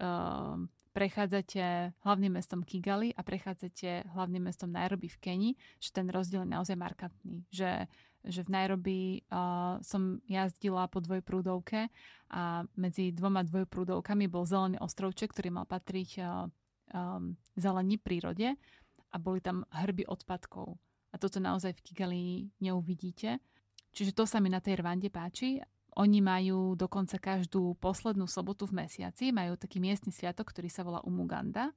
prechádzate hlavným mestom Kigali a prechádzate hlavným mestom Nairobi v Keni, že ten rozdiel je naozaj markantný. Že že v Nairobi uh, som jazdila po dvojprúdovke a medzi dvoma dvojprúdovkami bol zelený ostrovček, ktorý mal patriť uh, um, zelení prírode a boli tam hrby odpadkov. A toto naozaj v Kigali neuvidíte. Čiže to sa mi na tej Rwande páči. Oni majú dokonca každú poslednú sobotu v mesiaci, majú taký miestny sviatok, ktorý sa volá Umuganda.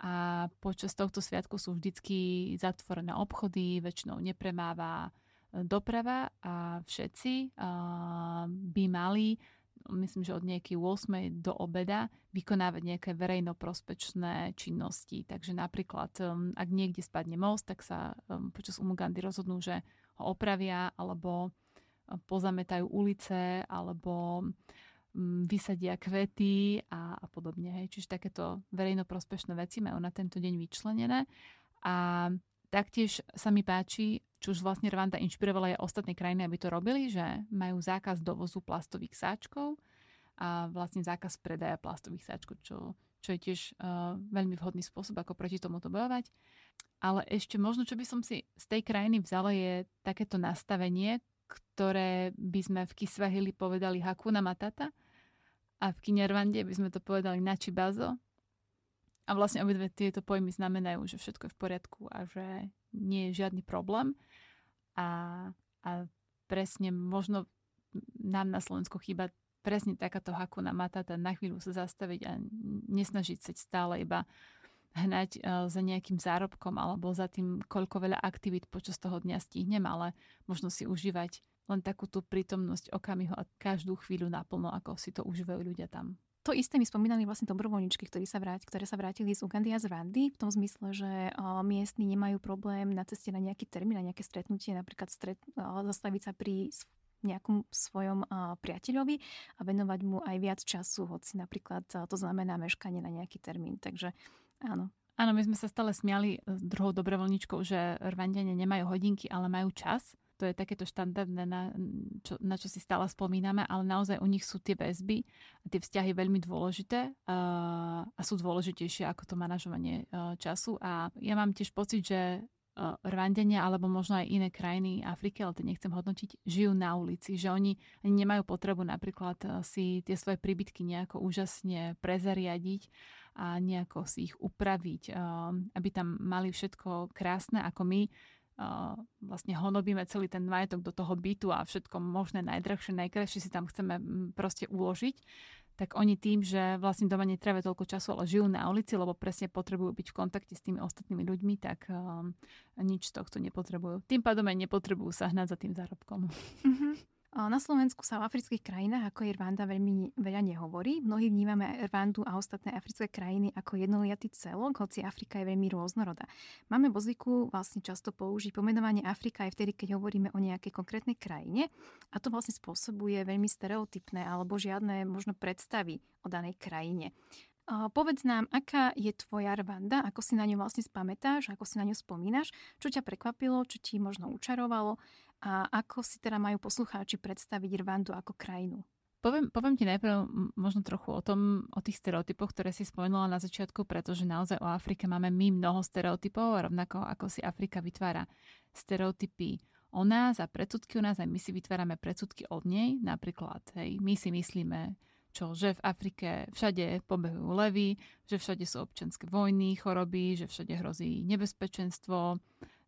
A počas tohto sviatku sú vždycky zatvorené obchody, väčšinou nepremáva doprava a všetci by mali myslím, že od nejakej 8. do obeda vykonávať nejaké verejnoprospečné činnosti. Takže napríklad, um, ak niekde spadne most, tak sa um, počas Umugandy rozhodnú, že ho opravia alebo um, pozametajú ulice alebo vysadia kvety a, a podobne. Hej. Čiže takéto verejnoprospešné veci majú na tento deň vyčlenené. A taktiež sa mi páči, čo už vlastne Rwanda inšpirovala aj ostatné krajiny, aby to robili, že majú zákaz dovozu plastových sáčkov a vlastne zákaz predaja plastových sáčkov, čo, čo je tiež uh, veľmi vhodný spôsob, ako proti tomuto bojovať. Ale ešte možno, čo by som si z tej krajiny vzala, je takéto nastavenie, ktoré by sme v Kiswahili povedali Hakuna Matata a v Kinyarwande by sme to povedali Nachibazo. A vlastne obidve tieto pojmy znamenajú, že všetko je v poriadku a že nie je žiadny problém a, a presne možno nám na Slovensku chýba presne takáto hakuna matata, na chvíľu sa zastaviť a nesnažiť sa stále iba hnať uh, za nejakým zárobkom alebo za tým, koľko veľa aktivít počas toho dňa stihnem, ale možno si užívať len takú tú prítomnosť okamihu a každú chvíľu naplno, ako si to užívajú ľudia tam. To isté mi spomínali vlastne dobrovoľničky, ktorí sa vrát, ktoré sa vrátili z Ugandy a z Rwandy, v tom zmysle, že uh, miestni nemajú problém na ceste na nejaký termín, na nejaké stretnutie, napríklad stret, zastaviť sa pri nejakom svojom priateľovi a venovať mu aj viac času, hoci napríklad to znamená meškanie na nejaký termín. Takže áno. Áno, my sme sa stále smiali s druhou dobrovoľničkou, že Rwandiania nemajú hodinky, ale majú čas to je takéto štandardné, na čo, na čo si stále spomíname, ale naozaj u nich sú tie väzby a tie vzťahy veľmi dôležité a, a sú dôležitejšie ako to manažovanie času. A ja mám tiež pocit, že Rwandenia alebo možno aj iné krajiny Afriky, ale to nechcem hodnotiť, žijú na ulici, že oni, nemajú potrebu napríklad si tie svoje príbytky nejako úžasne prezariadiť a nejako si ich upraviť, aby tam mali všetko krásne, ako my vlastne honobíme celý ten majetok do toho bytu a všetko možné najdrahšie, najkrajšie si tam chceme proste uložiť, tak oni tým, že vlastne doma netrávia toľko času, ale žijú na ulici, lebo presne potrebujú byť v kontakte s tými ostatnými ľuďmi, tak um, nič z tohto nepotrebujú. Tým pádom aj nepotrebujú sa hnať za tým zárobkom. Uh-huh. Na Slovensku sa o afrických krajinách, ako je Rwanda, veľmi veľa nehovorí. Mnohí vnímame Rwandu a ostatné africké krajiny ako jednoliatý celok, hoci Afrika je veľmi rôznorodá. Máme vo zvyku vlastne často použiť pomenovanie Afrika aj vtedy, keď hovoríme o nejakej konkrétnej krajine a to vlastne spôsobuje veľmi stereotypné alebo žiadne možno predstavy o danej krajine. Povedz nám, aká je tvoja Rwanda, ako si na ňu vlastne spamätáš, ako si na ňu spomínaš, čo ťa prekvapilo, čo ti možno učarovalo a ako si teda majú poslucháči predstaviť Rwandu ako krajinu? Poviem, poviem ti najprv možno trochu o tom, o tých stereotypoch, ktoré si spomenula na začiatku, pretože naozaj o Afrike máme my mnoho stereotypov, rovnako ako si Afrika vytvára stereotypy o nás a predsudky o nás, aj my si vytvárame predsudky od nej. Napríklad, hej, my si myslíme, čo, že v Afrike všade pobehujú levy, že všade sú občanské vojny, choroby, že všade hrozí nebezpečenstvo,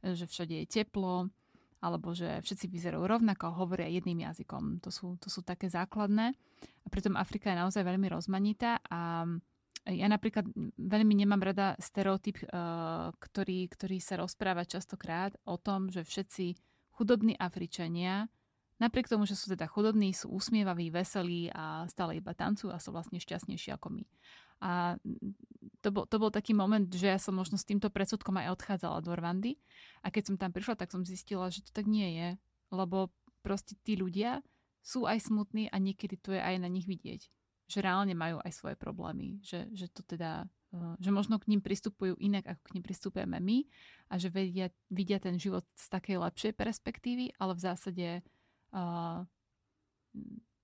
že všade je teplo alebo že všetci vyzerajú rovnako, hovoria jedným jazykom. To sú, to sú také základné. A pritom Afrika je naozaj veľmi rozmanitá a ja napríklad veľmi nemám rada stereotyp, eh, ktorý, ktorý sa rozpráva častokrát o tom, že všetci chudobní Afričania, napriek tomu, že sú teda chudobní, sú usmievaví, veselí a stále iba tancujú a sú vlastne šťastnejší ako my. A to bol, to bol taký moment, že ja som možno s týmto predsudkom aj odchádzala do Rwandy. A keď som tam prišla, tak som zistila, že to tak nie je. Lebo proste tí ľudia sú aj smutní a niekedy to je aj na nich vidieť. Že reálne majú aj svoje problémy. Že, že to teda eh, že možno k ním pristupujú inak, ako k ním pristupujeme my a že vedia, vidia ten život z takej lepšej perspektívy, ale v zásade uh,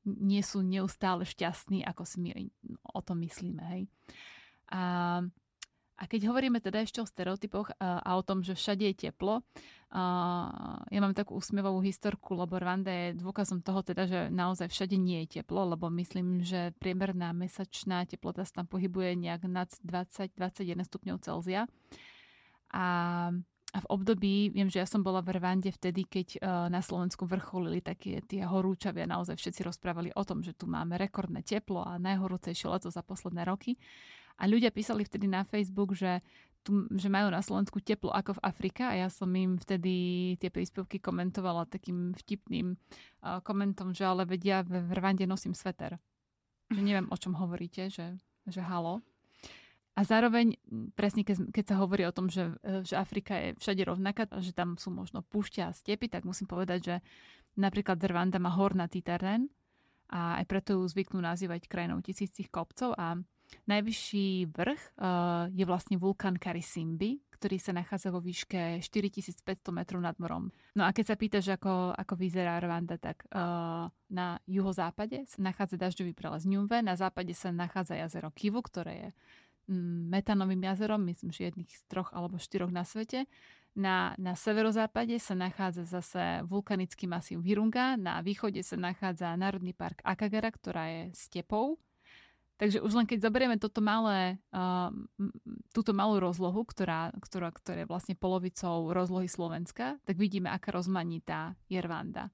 nie sú neustále šťastní, ako si my o tom myslíme. Hej. A, a keď hovoríme teda ešte o stereotypoch a, a o tom, že všade je teplo, a, ja mám takú úsmievavú historku, lebo Rwanda je dôkazom toho teda, že naozaj všade nie je teplo, lebo myslím, že priemerná mesačná teplota sa tam pohybuje nejak nad 20-21 stupňov Celzia. A a v období, viem, že ja som bola v Rwande vtedy, keď uh, na Slovensku vrcholili také tie horúčavia, naozaj všetci rozprávali o tom, že tu máme rekordné teplo a najhorúcejšie leto za posledné roky. A ľudia písali vtedy na Facebook, že, tu, že majú na Slovensku teplo ako v Afrike a ja som im vtedy tie príspevky komentovala takým vtipným uh, komentom, že ale vedia, v Rwande nosím sveter. Že neviem, o čom hovoríte, že, že halo. A zároveň, presne keď, sa hovorí o tom, že, e, že Afrika je všade rovnaká, že tam sú možno púšťa a stepy, tak musím povedať, že napríklad Rwanda má hornatý terén a aj preto ju zvyknú nazývať krajinou tisícich kopcov a najvyšší vrch uh, je vlastne vulkán Karisimbi, ktorý sa nachádza vo výške 4500 metrov nad morom. No a keď sa pýtaš, ako, ako vyzerá Rwanda, tak uh, na juhozápade sa nachádza dažďový prelez Ňumve, na západe sa nachádza jazero Kivu, ktoré je metanovým jazerom, myslím, že jedných z troch alebo štyroch na svete. Na, na severozápade sa nachádza zase vulkanický masív Virunga, na východe sa nachádza Národný park Akagera, ktorá je stepou. Takže už len keď zoberieme toto malé, túto malú rozlohu, ktorá, ktorá, ktorá je vlastne polovicou rozlohy Slovenska, tak vidíme, aká rozmanitá je Rwanda.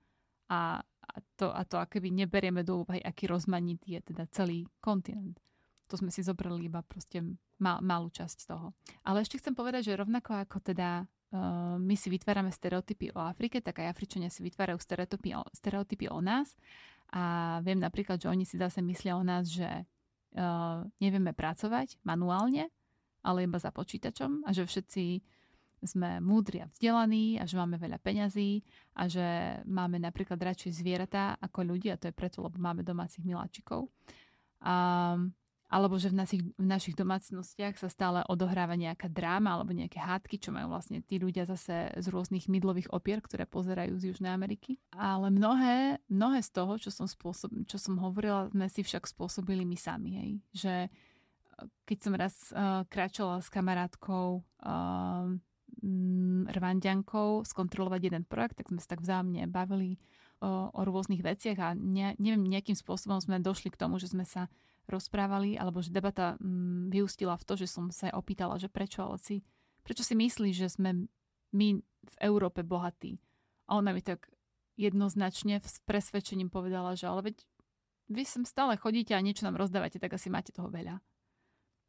A, a to, a to aké neberieme do úvahy, aký rozmanitý je teda celý kontinent. To sme si zobrali iba proste mal, malú časť toho. Ale ešte chcem povedať, že rovnako ako teda uh, my si vytvárame stereotypy o Afrike, tak aj Afričania si vytvárajú stereotypy o, stereotypy o nás. A viem napríklad, že oni si zase myslia o nás, že uh, nevieme pracovať manuálne, ale iba za počítačom a že všetci sme múdri a vzdelaní a že máme veľa peňazí a že máme napríklad radšej zvieratá ako ľudia, to je preto, lebo máme domácich miláčikov. A, alebo že v našich, v našich domácnostiach sa stále odohráva nejaká dráma alebo nejaké hádky, čo majú vlastne tí ľudia zase z rôznych mydlových opier, ktoré pozerajú z Južnej Ameriky. Ale mnohé, mnohé z toho, čo som, spôsob, čo som hovorila, sme si však spôsobili my sami. Hej. Že e, keď som raz uh, kráčala s kamarátkou uh, Rwandiankou skontrolovať jeden projekt, tak sme sa tak vzájomne bavili o, o rôznych veciach a ne, neviem, nejakým spôsobom sme došli k tomu, že sme sa rozprávali, alebo že debata mm, vyústila v to, že som sa opýtala, že prečo, ale si, prečo si myslíš, že sme my v Európe bohatí? A ona mi tak jednoznačne s presvedčením povedala, že ale veď vy sem stále chodíte a niečo nám rozdávate, tak asi máte toho veľa.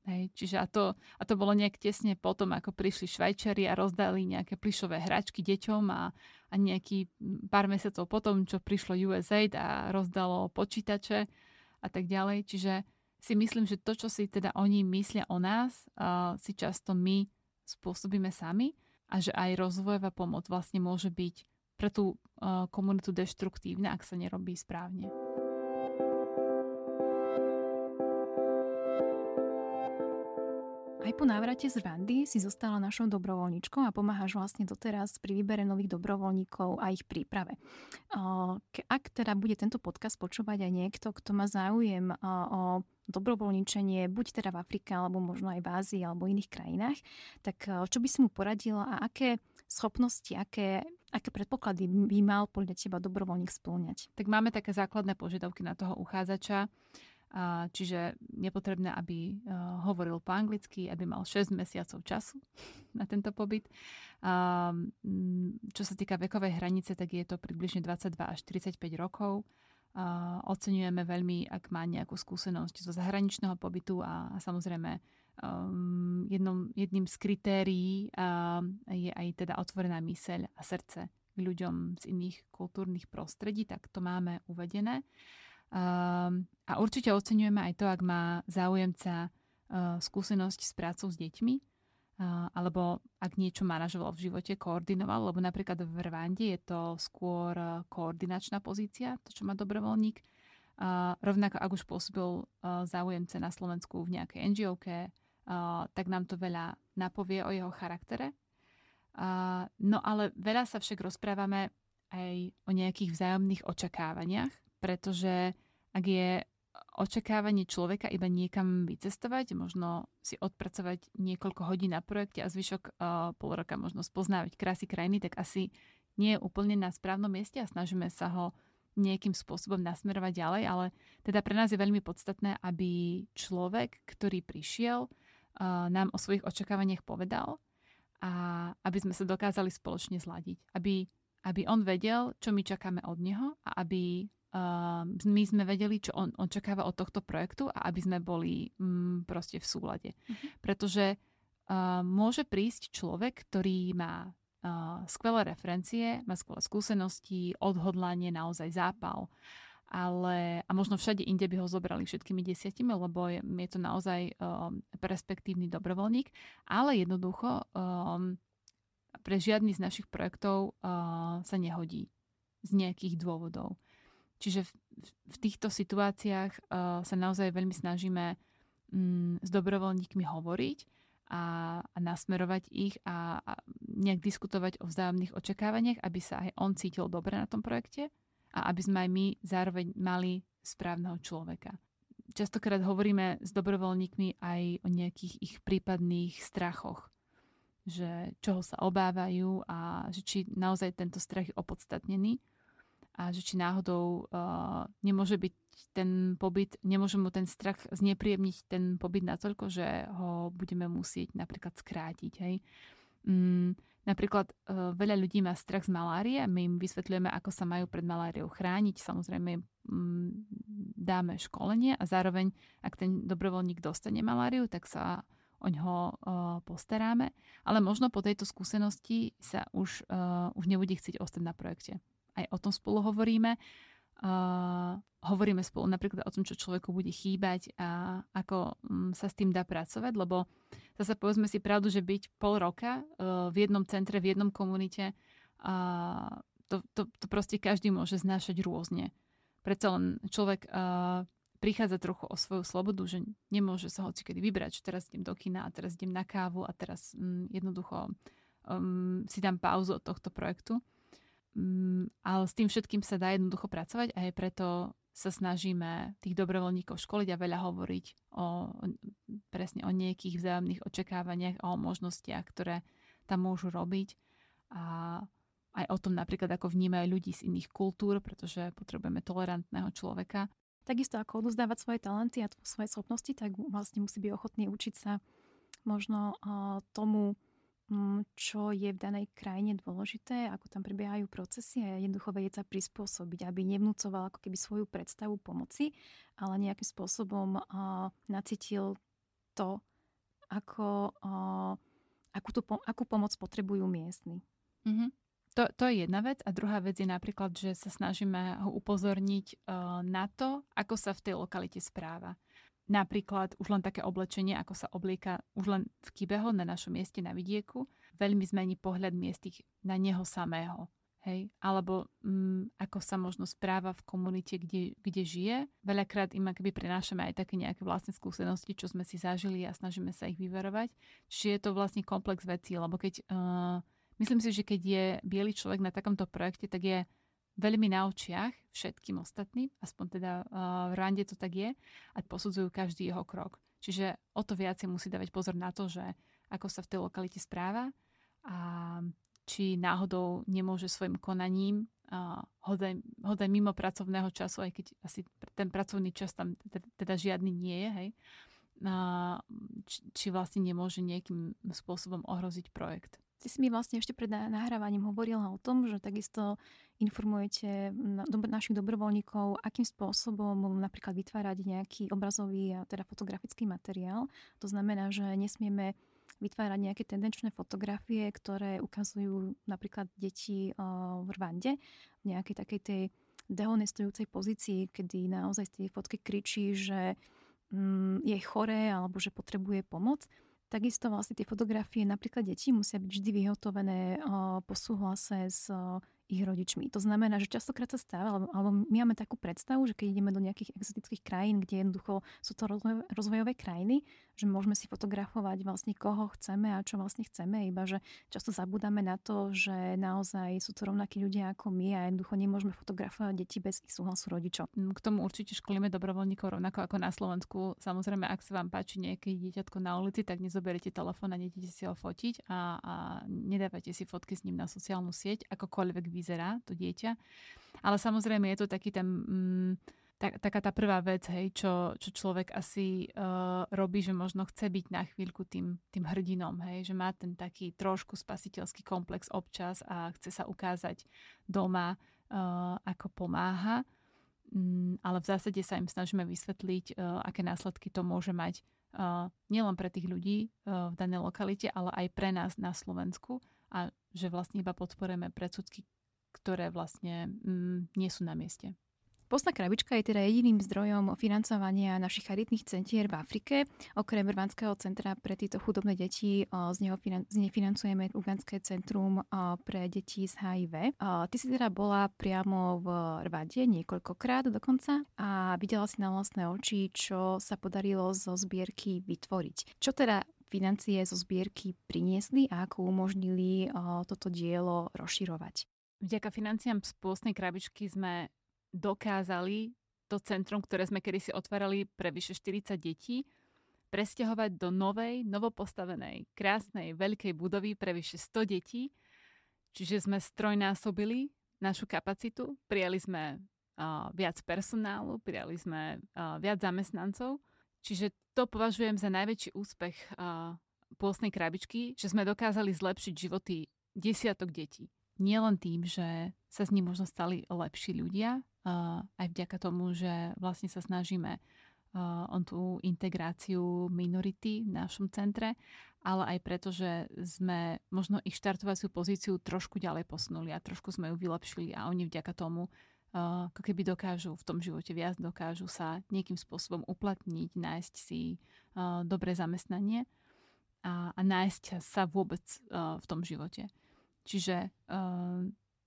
Hej, čiže a to, a to bolo nejak tesne potom, ako prišli Švajčari a rozdali nejaké plišové hračky deťom a, a nejaký pár mesiacov potom, čo prišlo USAID a rozdalo počítače a tak ďalej. Čiže si myslím, že to, čo si teda oni myslia o nás, uh, si často my spôsobíme sami a že aj rozvojová pomoc vlastne môže byť pre tú uh, komunitu deštruktívna, ak sa nerobí správne. Aj po návrate z Rwandy si zostala našou dobrovoľničkou a pomáhaš vlastne doteraz pri výbere nových dobrovoľníkov a ich príprave. Ak teda bude tento podcast počúvať aj niekto, kto má záujem o dobrovoľničenie, buď teda v Afrike, alebo možno aj v Ázii, alebo iných krajinách, tak čo by si mu poradila a aké schopnosti, aké, aké predpoklady by mal podľa teba dobrovoľník splňať? Tak máme také základné požiadavky na toho uchádzača. Čiže je potrebné, aby e, hovoril po anglicky, aby mal 6 mesiacov času na tento pobyt. Čo sa týka vekovej hranice, tak je to približne 22 až 45 rokov. Oceňujeme veľmi, ak má nejakú skúsenosť zo zahraničného pobytu a, samozrejme um, jednom, jedným z kritérií je aj teda otvorená myseľ a srdce ľuďom z iných kultúrnych prostredí, tak to máme uvedené. Um, a určite oceňujeme aj to, ak má záujemca uh, skúsenosť s prácou s deťmi, uh, alebo ak niečo manažoval v živote, koordinoval, lebo napríklad v Rwande je to skôr uh, koordinačná pozícia, to, čo má dobrovoľník. Uh, rovnako ak už pôsobil uh, záujemce na Slovensku v nejakej NGOke, uh, tak nám to veľa napovie o jeho charaktere. Uh, no ale veľa sa však rozprávame aj o nejakých vzájomných očakávaniach, pretože ak je očakávanie človeka iba niekam vycestovať, možno si odpracovať niekoľko hodín na projekte a zvyšok uh, pol roka možno spoznávať krásy krajiny, tak asi nie je úplne na správnom mieste a snažíme sa ho nejakým spôsobom nasmerovať ďalej, ale teda pre nás je veľmi podstatné, aby človek, ktorý prišiel, uh, nám o svojich očakávaniach povedal a aby sme sa dokázali spoločne zladiť. Aby, aby on vedel, čo my čakáme od neho a aby my sme vedeli, čo on očakáva od tohto projektu a aby sme boli um, proste v súlade. Uh-huh. Pretože uh, môže prísť človek, ktorý má uh, skvelé referencie, má skvelé skúsenosti, odhodlanie, naozaj zápal. Ale, a možno všade inde by ho zobrali všetkými desiatimi, lebo je, je to naozaj um, perspektívny dobrovoľník, ale jednoducho um, pre žiadny z našich projektov uh, sa nehodí z nejakých dôvodov. Čiže v, v týchto situáciách uh, sa naozaj veľmi snažíme um, s dobrovoľníkmi hovoriť a, a nasmerovať ich a, a nejak diskutovať o vzájomných očakávaniach, aby sa aj on cítil dobre na tom projekte a aby sme aj my zároveň mali správneho človeka. Častokrát hovoríme s dobrovoľníkmi aj o nejakých ich prípadných strachoch, že čoho sa obávajú a že či naozaj tento strach je opodstatnený a že či náhodou uh, nemôže byť ten pobyt, nemôže mu ten strach znepríjemniť ten pobyt natoľko, že ho budeme musieť napríklad skrátiť. Hej. Mm, napríklad uh, veľa ľudí má strach z malárie, my im vysvetľujeme, ako sa majú pred maláriou chrániť, samozrejme mm, dáme školenie a zároveň, ak ten dobrovoľník dostane maláriu, tak sa o ňoho uh, postaráme, ale možno po tejto skúsenosti sa už, uh, už nebude chcieť ostať na projekte aj o tom spolu hovoríme. Uh, hovoríme spolu napríklad o tom, čo človeku bude chýbať a ako um, sa s tým dá pracovať, lebo zase povedzme si pravdu, že byť pol roka uh, v jednom centre, v jednom komunite, uh, to, to, to proste každý môže znášať rôzne. Preto len človek uh, prichádza trochu o svoju slobodu, že nemôže sa hocikedy vybrať, že teraz idem do kina a teraz idem na kávu a teraz um, jednoducho um, si dám pauzu od tohto projektu. Mm, ale s tým všetkým sa dá jednoducho pracovať a aj preto sa snažíme tých dobrovoľníkov školiť a veľa hovoriť o, presne o nejakých vzájomných očakávaniach a o možnostiach, ktoré tam môžu robiť a aj o tom napríklad, ako vnímajú ľudí z iných kultúr, pretože potrebujeme tolerantného človeka. Takisto ako odozdávať svoje talenty a svoje schopnosti, tak vlastne musí byť ochotný učiť sa možno tomu, čo je v danej krajine dôležité, ako tam prebiehajú procesy a jednoducho vedieť sa prispôsobiť, aby nevnúcoval ako keby svoju predstavu pomoci, ale nejakým spôsobom uh, nacítil to, ako, uh, akú, tú, akú pomoc potrebujú miestni. Mm-hmm. To, to je jedna vec. A druhá vec je napríklad, že sa snažíme ho upozorniť uh, na to, ako sa v tej lokalite správa. Napríklad už len také oblečenie, ako sa oblieka už len v Kibeho na našom mieste na vidieku, veľmi zmení pohľad miestich na neho samého. Hej? Alebo mm, ako sa možno správa v komunite, kde, kde žije. Veľakrát im akoby prinášame aj také nejaké vlastné skúsenosti, čo sme si zažili a snažíme sa ich vyverovať. Čiže je to vlastne komplex vecí, lebo keď... Uh, myslím si, že keď je biely človek na takomto projekte, tak je veľmi na očiach všetkým ostatným, aspoň teda uh, v Rande to tak je, a posudzujú každý jeho krok. Čiže o to viac musí dávať pozor na to, že ako sa v tej lokalite správa a či náhodou nemôže svojim konaním uh, hodaj, hodaj mimo pracovného času, aj keď asi ten pracovný čas tam teda žiadny nie je, hej, uh, či, či vlastne nemôže nejakým spôsobom ohroziť projekt. Ty si mi vlastne ešte pred nahrávaním hovorila o tom, že takisto informujete našich dobrovoľníkov, akým spôsobom napríklad vytvárať nejaký obrazový a teda fotografický materiál. To znamená, že nesmieme vytvárať nejaké tendenčné fotografie, ktoré ukazujú napríklad deti v Rwande v nejakej takej tej dehonestujúcej pozícii, kedy naozaj z tej fotky kričí, že mm, je choré alebo že potrebuje pomoc Takisto vlastne tie fotografie napríklad detí musia byť vždy vyhotovené po súhlase s ich rodičmi. To znamená, že častokrát sa stáva, alebo, my máme takú predstavu, že keď ideme do nejakých exotických krajín, kde jednoducho sú to rozvoj, rozvojové krajiny, že môžeme si fotografovať vlastne koho chceme a čo vlastne chceme, iba že často zabudáme na to, že naozaj sú to rovnakí ľudia ako my a jednoducho nemôžeme fotografovať deti bez ich súhlasu rodičov. Mm, k tomu určite školíme dobrovoľníkov rovnako ako na Slovensku. Samozrejme, ak sa vám páči nejaké dieťatko na ulici, tak nezoberiete telefón a nedete si ho fotiť a, a nedávate si fotky s ním na sociálnu sieť, akokoľvek vyzerá to dieťa. Ale samozrejme je to taký ten... Mm, tak, taká tá prvá vec, hej, čo, čo človek asi uh, robí, že možno chce byť na chvíľku tým, tým hrdinom, hej, že má ten taký trošku spasiteľský komplex občas a chce sa ukázať doma, uh, ako pomáha. Um, ale v zásade sa im snažíme vysvetliť, uh, aké následky to môže mať uh, nielen pre tých ľudí uh, v danej lokalite, ale aj pre nás na Slovensku a že vlastne iba podporujeme predsudky, ktoré vlastne um, nie sú na mieste. Postná krabička je teda jediným zdrojom financovania našich charitných centier v Afrike. Okrem Rvanského centra pre tieto chudobné deti z neho z nej financujeme Uganské centrum pre deti z HIV. Ty si teda bola priamo v Rvade niekoľkokrát dokonca a videla si na vlastné oči, čo sa podarilo zo zbierky vytvoriť. Čo teda financie zo zbierky priniesli a ako umožnili toto dielo rozširovať? Vďaka financiám z pôstnej krabičky sme dokázali to centrum, ktoré sme kedysi otvárali pre vyše 40 detí, presťahovať do novej, novopostavenej, krásnej, veľkej budovy pre vyše 100 detí. Čiže sme strojnásobili našu kapacitu, prijali sme uh, viac personálu, prijali sme uh, viac zamestnancov. Čiže to považujem za najväčší úspech uh, pôstnej krabičky, že sme dokázali zlepšiť životy desiatok detí. Nielen tým, že sa z nich možno stali lepší ľudia, aj vďaka tomu, že vlastne sa snažíme o tú integráciu minority v našom centre, ale aj preto, že sme možno ich štartovaciu pozíciu trošku ďalej posunuli a trošku sme ju vylepšili a oni vďaka tomu ako keby dokážu v tom živote viac, dokážu sa nejakým spôsobom uplatniť, nájsť si dobré zamestnanie a, a nájsť sa vôbec v tom živote. Čiže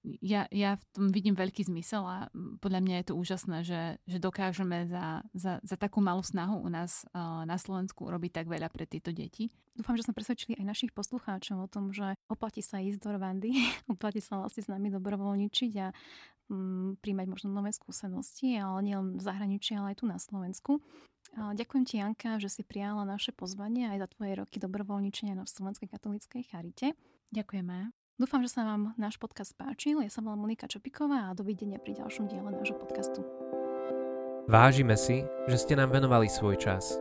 ja, ja v tom vidím veľký zmysel a podľa mňa je to úžasné, že, že dokážeme za, za, za takú malú snahu u nás uh, na Slovensku robiť tak veľa pre tieto deti. Dúfam, že sme presvedčili aj našich poslucháčov o tom, že oplatí sa ísť do Rwandy, oplatí sa vlastne s nami dobrovoľničiť a um, príjmať možno nové skúsenosti, ale nie len v zahraničí, ale aj tu na Slovensku. Uh, ďakujem ti, Janka, že si prijala naše pozvanie aj za tvoje roky dobrovoľničenia na Slovenskej katolíckej charite. Ďakujeme. Dúfam, že sa vám náš podcast páčil. Ja som volám Monika Čopiková a dovidenia pri ďalšom diele nášho podcastu. Vážime si, že ste nám venovali svoj čas.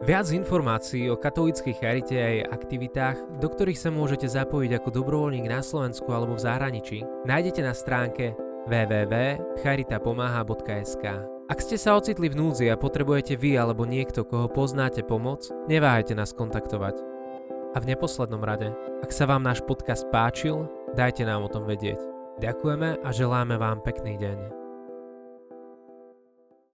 Viac informácií o katolíckej charite a jej aktivitách, do ktorých sa môžete zapojiť ako dobrovoľník na Slovensku alebo v zahraničí, nájdete na stránke www.charitapomaha.sk Ak ste sa ocitli v núdzi a potrebujete vy alebo niekto, koho poznáte pomoc, neváhajte nás kontaktovať. A v neposlednom rade, ak sa vám náš podcast páčil, dajte nám o tom vedieť. Ďakujeme a želáme vám pekný deň.